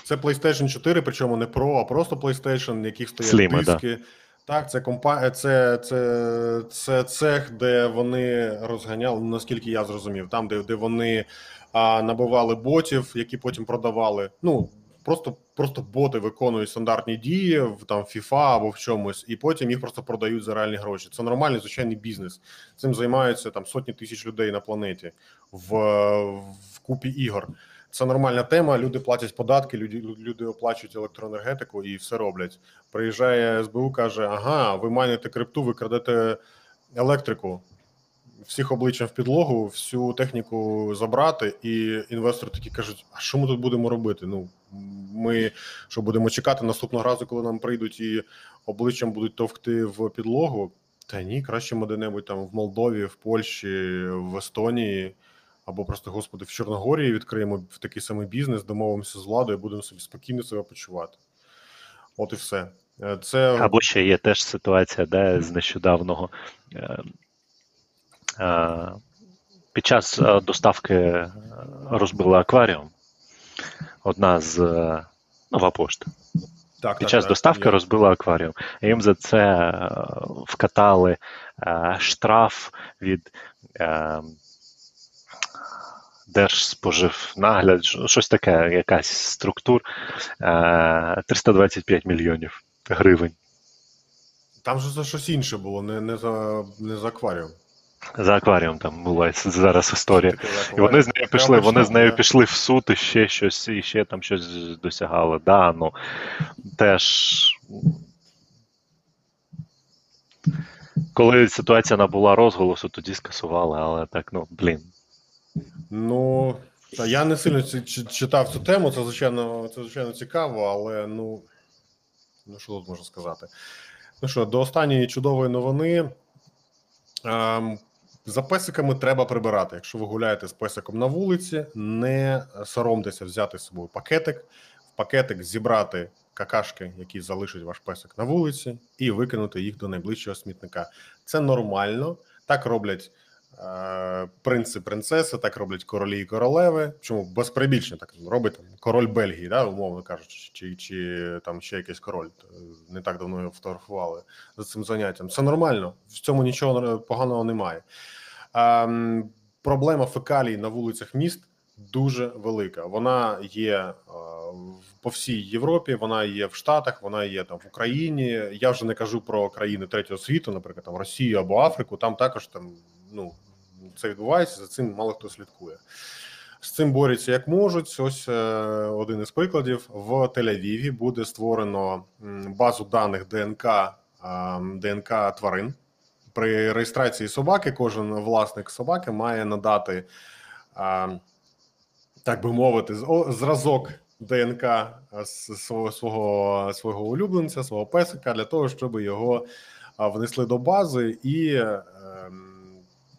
це PlayStation 4, причому не Pro, а просто PlayStation, на яких стоять Сліми, диски. Так, це компа... це, це, це цех, де вони розганяли, ну, наскільки я зрозумів, там, де, де вони а, набивали ботів, які потім продавали. Ну, просто, просто боти виконують стандартні дії в там FIFA або в чомусь, і потім їх просто продають за реальні гроші. Це нормальний звичайний бізнес. Цим займаються там сотні тисяч людей на планеті в, в купі ігор. Це нормальна тема. Люди платять податки, люди, люди оплачують електроенергетику і все роблять. Приїжджає СБУ, каже: Ага, ви майните крипту, ви крадете електрику. Всіх обличчям в підлогу, всю техніку забрати, і інвестори такі кажуть: а що ми тут будемо робити? Ну ми що будемо чекати наступного разу, коли нам прийдуть і обличчям будуть товкти в підлогу. Та ні, краще ми де-небудь там в Молдові, в Польщі, в Естонії або просто, господи, в Чорногорії відкриємо в такий самий бізнес, домовимося з владою, будемо собі спокійно себе почувати. От і все. Е, Це Або ще є теж ситуація, де з нещодавного е, під час е, доставки е, розбили акваріум. Одна з е, нова пошта. так, Під так, час так, доставки розбила акваріум. І їм за це е, вкатали е, штраф від е, Держспоживнагляд, щось таке, якась структур е, 325 мільйонів гривень. Там же за щось інше було, не, не, за, не за акваріум. За акваріум там була зараз історія. І вони з нею пішли, вони з нею пішли в суд і ще щось, і ще там щось досягали. Да, ну теж. Коли ситуація набула розголосу, тоді скасували, але так, ну, блін. Ну, я не сильно читав цю тему, це звичайно, це звичайно цікаво, але ну, ну що тут можна сказати? Ну що, до останньої чудової новини. За песиками треба прибирати. Якщо ви гуляєте з песиком на вулиці, не соромтеся взяти з собою пакетик, в пакетик зібрати какашки, які залишить ваш песик на вулиці, і викинути їх до найближчого смітника. Це нормально. Так роблять е, принци, принцеси, так роблять королі і королеви. Чому без перебільшення так робить там, король Бельгії, да, умовно кажучи, чи, чи там ще якийсь король. Е, Не так давно його фотографували за цим заняттям. Це нормально, в цьому нічого поганого немає. Ем, проблема фекалій на вулицях міст дуже велика. Вона є е, по всій Європі, вона є в Штатах, вона є там в Україні. Я вже не кажу про країни третього світу, наприклад, там Росію або Африку. Там також там ну це відбувається. За цим мало хто слідкує. З цим борються як можуть. Ось е, один із прикладів в Тель-Авіві буде створено базу даних ДНК е, ДНК тварин. При реєстрації собаки кожен власник собаки має надати, а, так би мовити, зразок ДНК свого, свого, свого улюбленця, свого песика, для того, щоб його внесли до бази і ем,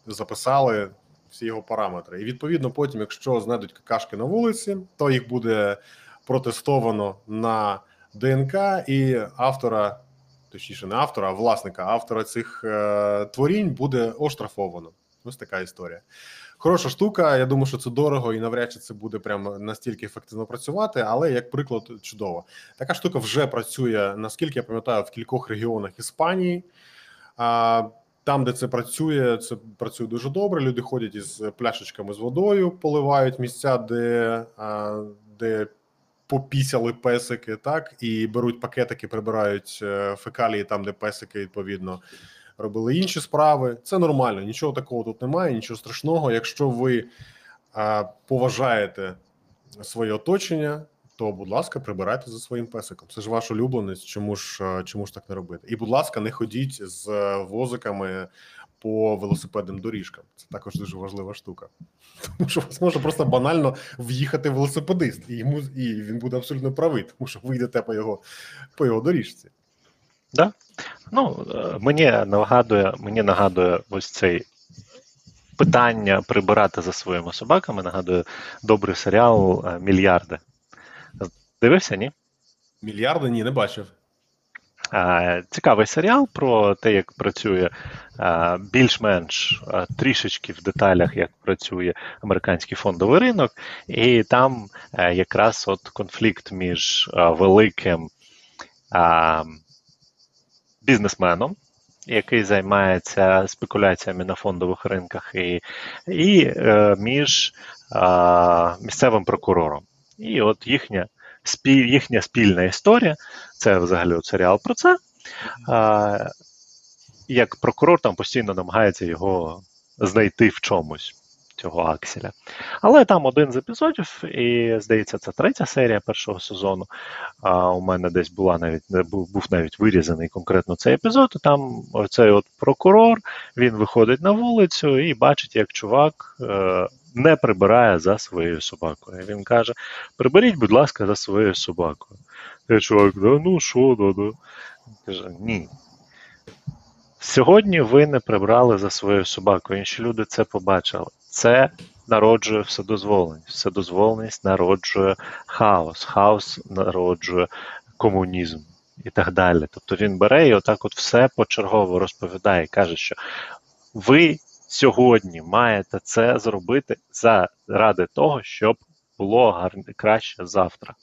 записали всі його параметри. І відповідно, потім, якщо знайдуть какашки на вулиці, то їх буде протестовано на ДНК і автора точніше, не автора, а власника автора цих е, творінь буде оштрафовано. Ось така історія. Хороша штука. Я думаю, що це дорого і навряд чи це буде прямо настільки ефективно працювати, але як приклад, чудово. Така штука вже працює, наскільки я пам'ятаю, в кількох регіонах Іспанії. А, там, де це працює, це працює дуже добре. Люди ходять із пляшечками з водою, поливають місця, де, де попісяли песики, так і беруть пакетики, прибирають е, фекалії там, де песики відповідно робили інші справи. Це нормально, нічого такого тут немає, нічого страшного. Якщо ви а, поважаєте своє оточення, то, будь ласка, прибирайте за своїм песиком. Це ж ваш улюбленець. Чому ж чому ж так не робити? І, будь ласка, не ходіть з е, возиками по велосипедним доріжкам. Це також дуже важлива штука. Тому що вас може просто банально в'їхати велосипедист, і йому і він буде абсолютно правий, тому що ви йдете по його по його доріжці. Ну, е, мені нагадує, мені нагадує ось цей питання прибирати за своїми собаками. Нагадує добрий серіал е, Мільярди. Дивився, ні? Мільярди ні, не бачив. Е, Цікавий серіал про те, як працює е, більш-менш е, трішечки в деталях, як працює американський фондовий ринок, і там якраз от конфлікт між великим бізнесменом, який займається спекуляціями на фондових ринках, і, і е, між е, місцевим прокурором. І от їхня, спі, їхня спільна історія це взагалі от серіал про це. А, як прокурор там постійно намагається його знайти в чомусь. Цього Акселя. Але там один з епізодів, і здається, це третя серія першого сезону. А у мене десь була навіть був, був навіть вирізаний конкретно цей епізод. І там оцей от прокурор він виходить на вулицю і бачить, як чувак е, не прибирає за своєю собакою. Він каже: Приберіть, будь ласка, за своєю собакою. Той чувак, да ну що, да, да. Каже, ні. Сьогодні ви не прибрали за своєю собакою. Інші люди це побачили. Це народжує вседозволеність. Вседозволеність народжує хаос. Хаос народжує комунізм і так далі. Тобто він бере і отак от все почергово розповідає і каже, що ви сьогодні маєте це зробити заради того, щоб було гарне, краще завтра.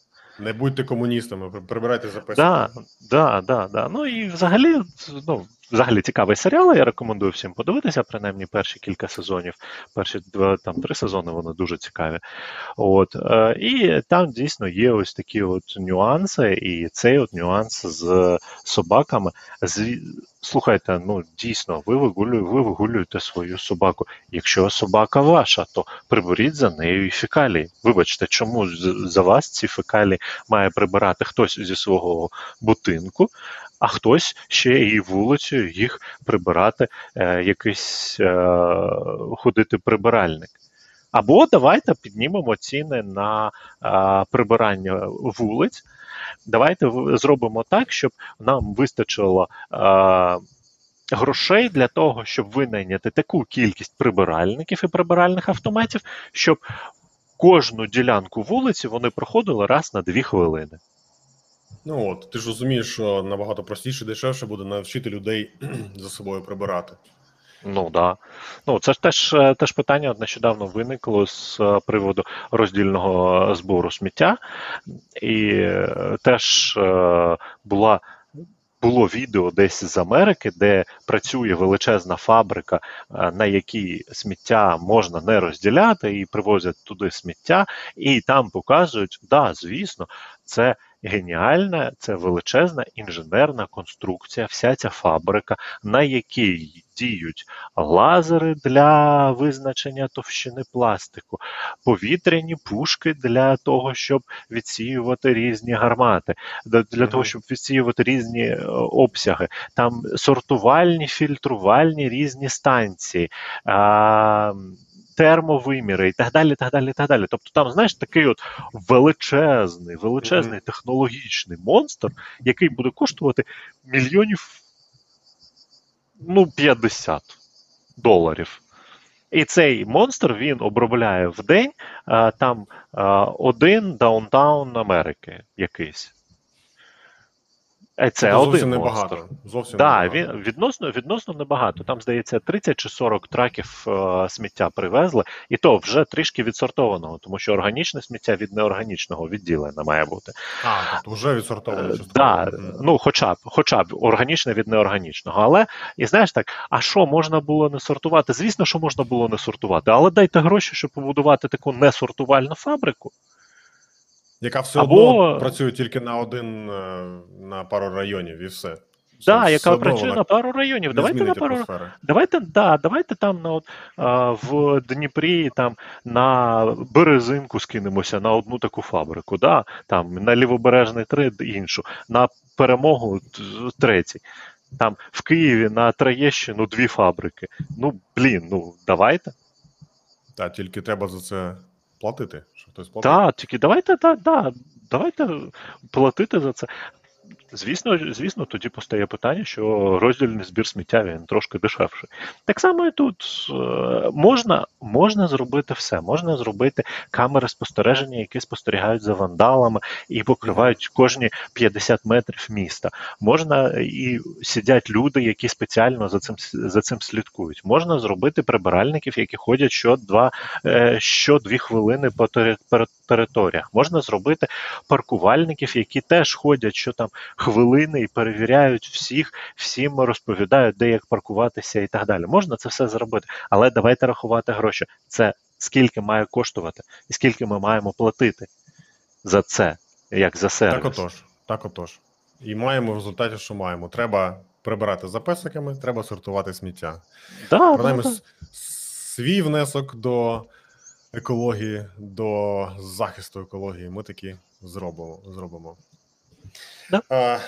Не будьте комуністами, при- прибирайте записки. Да, да, да, да. Ну і взагалі, ну, взагалі цікавий серіал. Я рекомендую всім подивитися, принаймні перші кілька сезонів. Перші два там три сезони вони дуже цікаві. От е, і там дійсно є ось такі от нюанси, і цей от нюанс з собаками. З, слухайте, ну дійсно, ви вигулюєте, ви вигулюєте свою собаку. Якщо собака ваша, то приберіть за нею і фекалії. Вибачте, чому за вас ці фекалії має прибирати хтось зі свого будинку, а хтось ще і вулицею їх прибирати, е, якийсь е, ходити прибиральник. Або давайте піднімемо ціни на е, прибирання вулиць. Давайте зробимо так, щоб нам вистачило е, грошей для того, щоб винайняти таку кількість прибиральників і прибиральних автоматів, щоб кожну ділянку вулиці вони проходили раз на дві хвилини. Ну от, ти ж розумієш, що набагато простіше, дешевше буде навчити людей за собою прибирати. Ну да. Ну це ж теж, е, теж питання нещодавно виникло з е, приводу роздільного збору сміття, і е, теж е, була. Було відео десь з Америки, де працює величезна фабрика, е, на якій сміття можна не розділяти, і привозять туди сміття, і там показують, да, звісно, це геніальна, це величезна інженерна конструкція, вся ця фабрика, на якій діють лазери для визначення товщини пластику, повітряні пушки для того, щоб відсіювати різні гармати, для того, щоб відсіювати різні е, обсяги, там сортувальні, фільтрувальні різні станції. А, Термовиміри і так далі, так далі, так далі. Тобто там, знаєш, такий от величезний, величезний технологічний монстр, який буде коштувати мільйонів ну, 50 доларів. І цей монстр він обробляє в день а, там а, один даунтаун Америки якийсь. Е, Це Тобто один зовсім монстр. небагато. Зовсім Так, небагато. він відносно, відносно небагато. Там, здається, 30 чи 40 траків е, сміття привезли, і то вже трішки відсортованого, тому що органічне сміття від неорганічного відділено має бути. А, тобто вже відсортовано Е. Да, ну, хоча б, хоча б органічне від неорганічного. Але і знаєш так, а що можна було не сортувати? Звісно, що можна було не сортувати, але дайте гроші, щоб побудувати таку несортувальну фабрику. Яка все Або- одно працює тільки на один е, на пару районів і все. Да, яка працює на пару районів. Давайте на пару атмосфери. Давайте, да, давайте там на от, а, в Дніпрі там на Березинку скинемося на одну таку фабрику, да? там на Лівобережний три іншу, на перемогу третій. Там в Києві на Троєщину дві фабрики. Ну, блін, ну давайте. Та тільки треба за це платити. Що хтось платить. Так, тільки давайте, да, да, давайте платити за це. Звісно, звісно, тоді постає питання, що роздільний збір сміття він трошки дешевший. Так само і тут е, можна, можна зробити все. Можна зробити камери спостереження, які спостерігають за вандалами і покривають кожні 50 метрів міста. Можна і сидять люди, які спеціально за цим за цим слідкують. Можна зробити прибиральників, які ходять що два е, що дві хвилини по територіях. Можна зробити паркувальників, які теж ходять що там хвилини і перевіряють всіх, всім розповідають, де як паркуватися і так далі. Можна це все зробити, але давайте рахувати гроші. Це скільки має коштувати, і скільки ми маємо платити за це, як за сервіс. Так отож, так отож. І маємо в результаті, що маємо. Треба прибирати за песиками, треба сортувати сміття. Да, да, Принаймні, да. с- свій внесок до екології, до захисту екології. Ми таки зробимо. зробимо. Да. Е,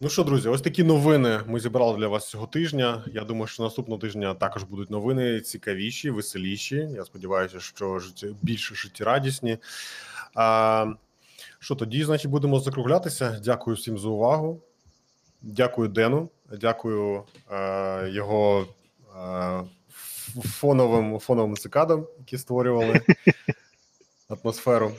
ну що, друзі, ось такі новини ми зібрали для вас цього тижня. Я думаю, що наступного тижня також будуть новини цікавіші, веселіші. Я сподіваюся, що більш життєрадісні. А, що тоді, значить, будемо закруглятися. Дякую всім за увагу. Дякую Дену. Дякую е, його е, фоновим фоновим цикадам, які створювали атмосферу.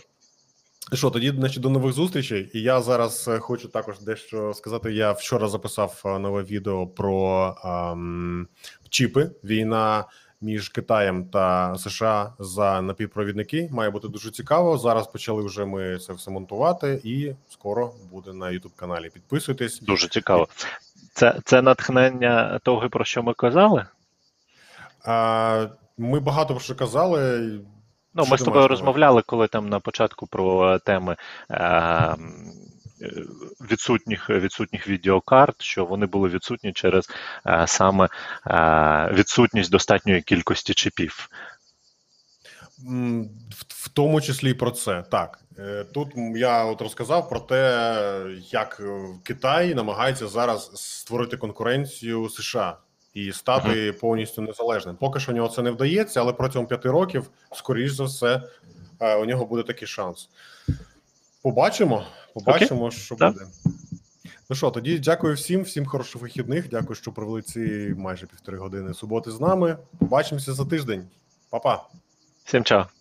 І Що тоді, значить, до нових зустрічей. І я зараз е, хочу також дещо сказати. Я вчора записав е, нове відео про ем, чіпи. Війна між Китаєм та США за напівпровідники має бути дуже цікаво. Зараз почали вже ми це все монтувати, і скоро буде на youtube каналі. Підписуйтесь. Дуже цікаво. Це, це натхнення того, про що ми казали. А, ми багато про що казали. Ну, Що ми з тобою розмовляли, коли там на початку про е, теми е, відсутніх, відсутніх відеокарт, що вони були відсутні через е, саме е, відсутність достатньої кількості чіпів. В, тому числі і про це. Так тут я от розказав про те, як Китай намагається зараз створити конкуренцію США і стати повністю незалежним. Поки що у нього це не вдається, але протягом п'яти років, скоріш за все, е, у нього буде такий шанс. Побачимо, побачимо, що yeah. буде. Ну що, тоді дякую всім, всім хороших вихідних. Дякую, що провели ці майже півтори години суботи з нами. Побачимося за тиждень. Па-па. Всім чао.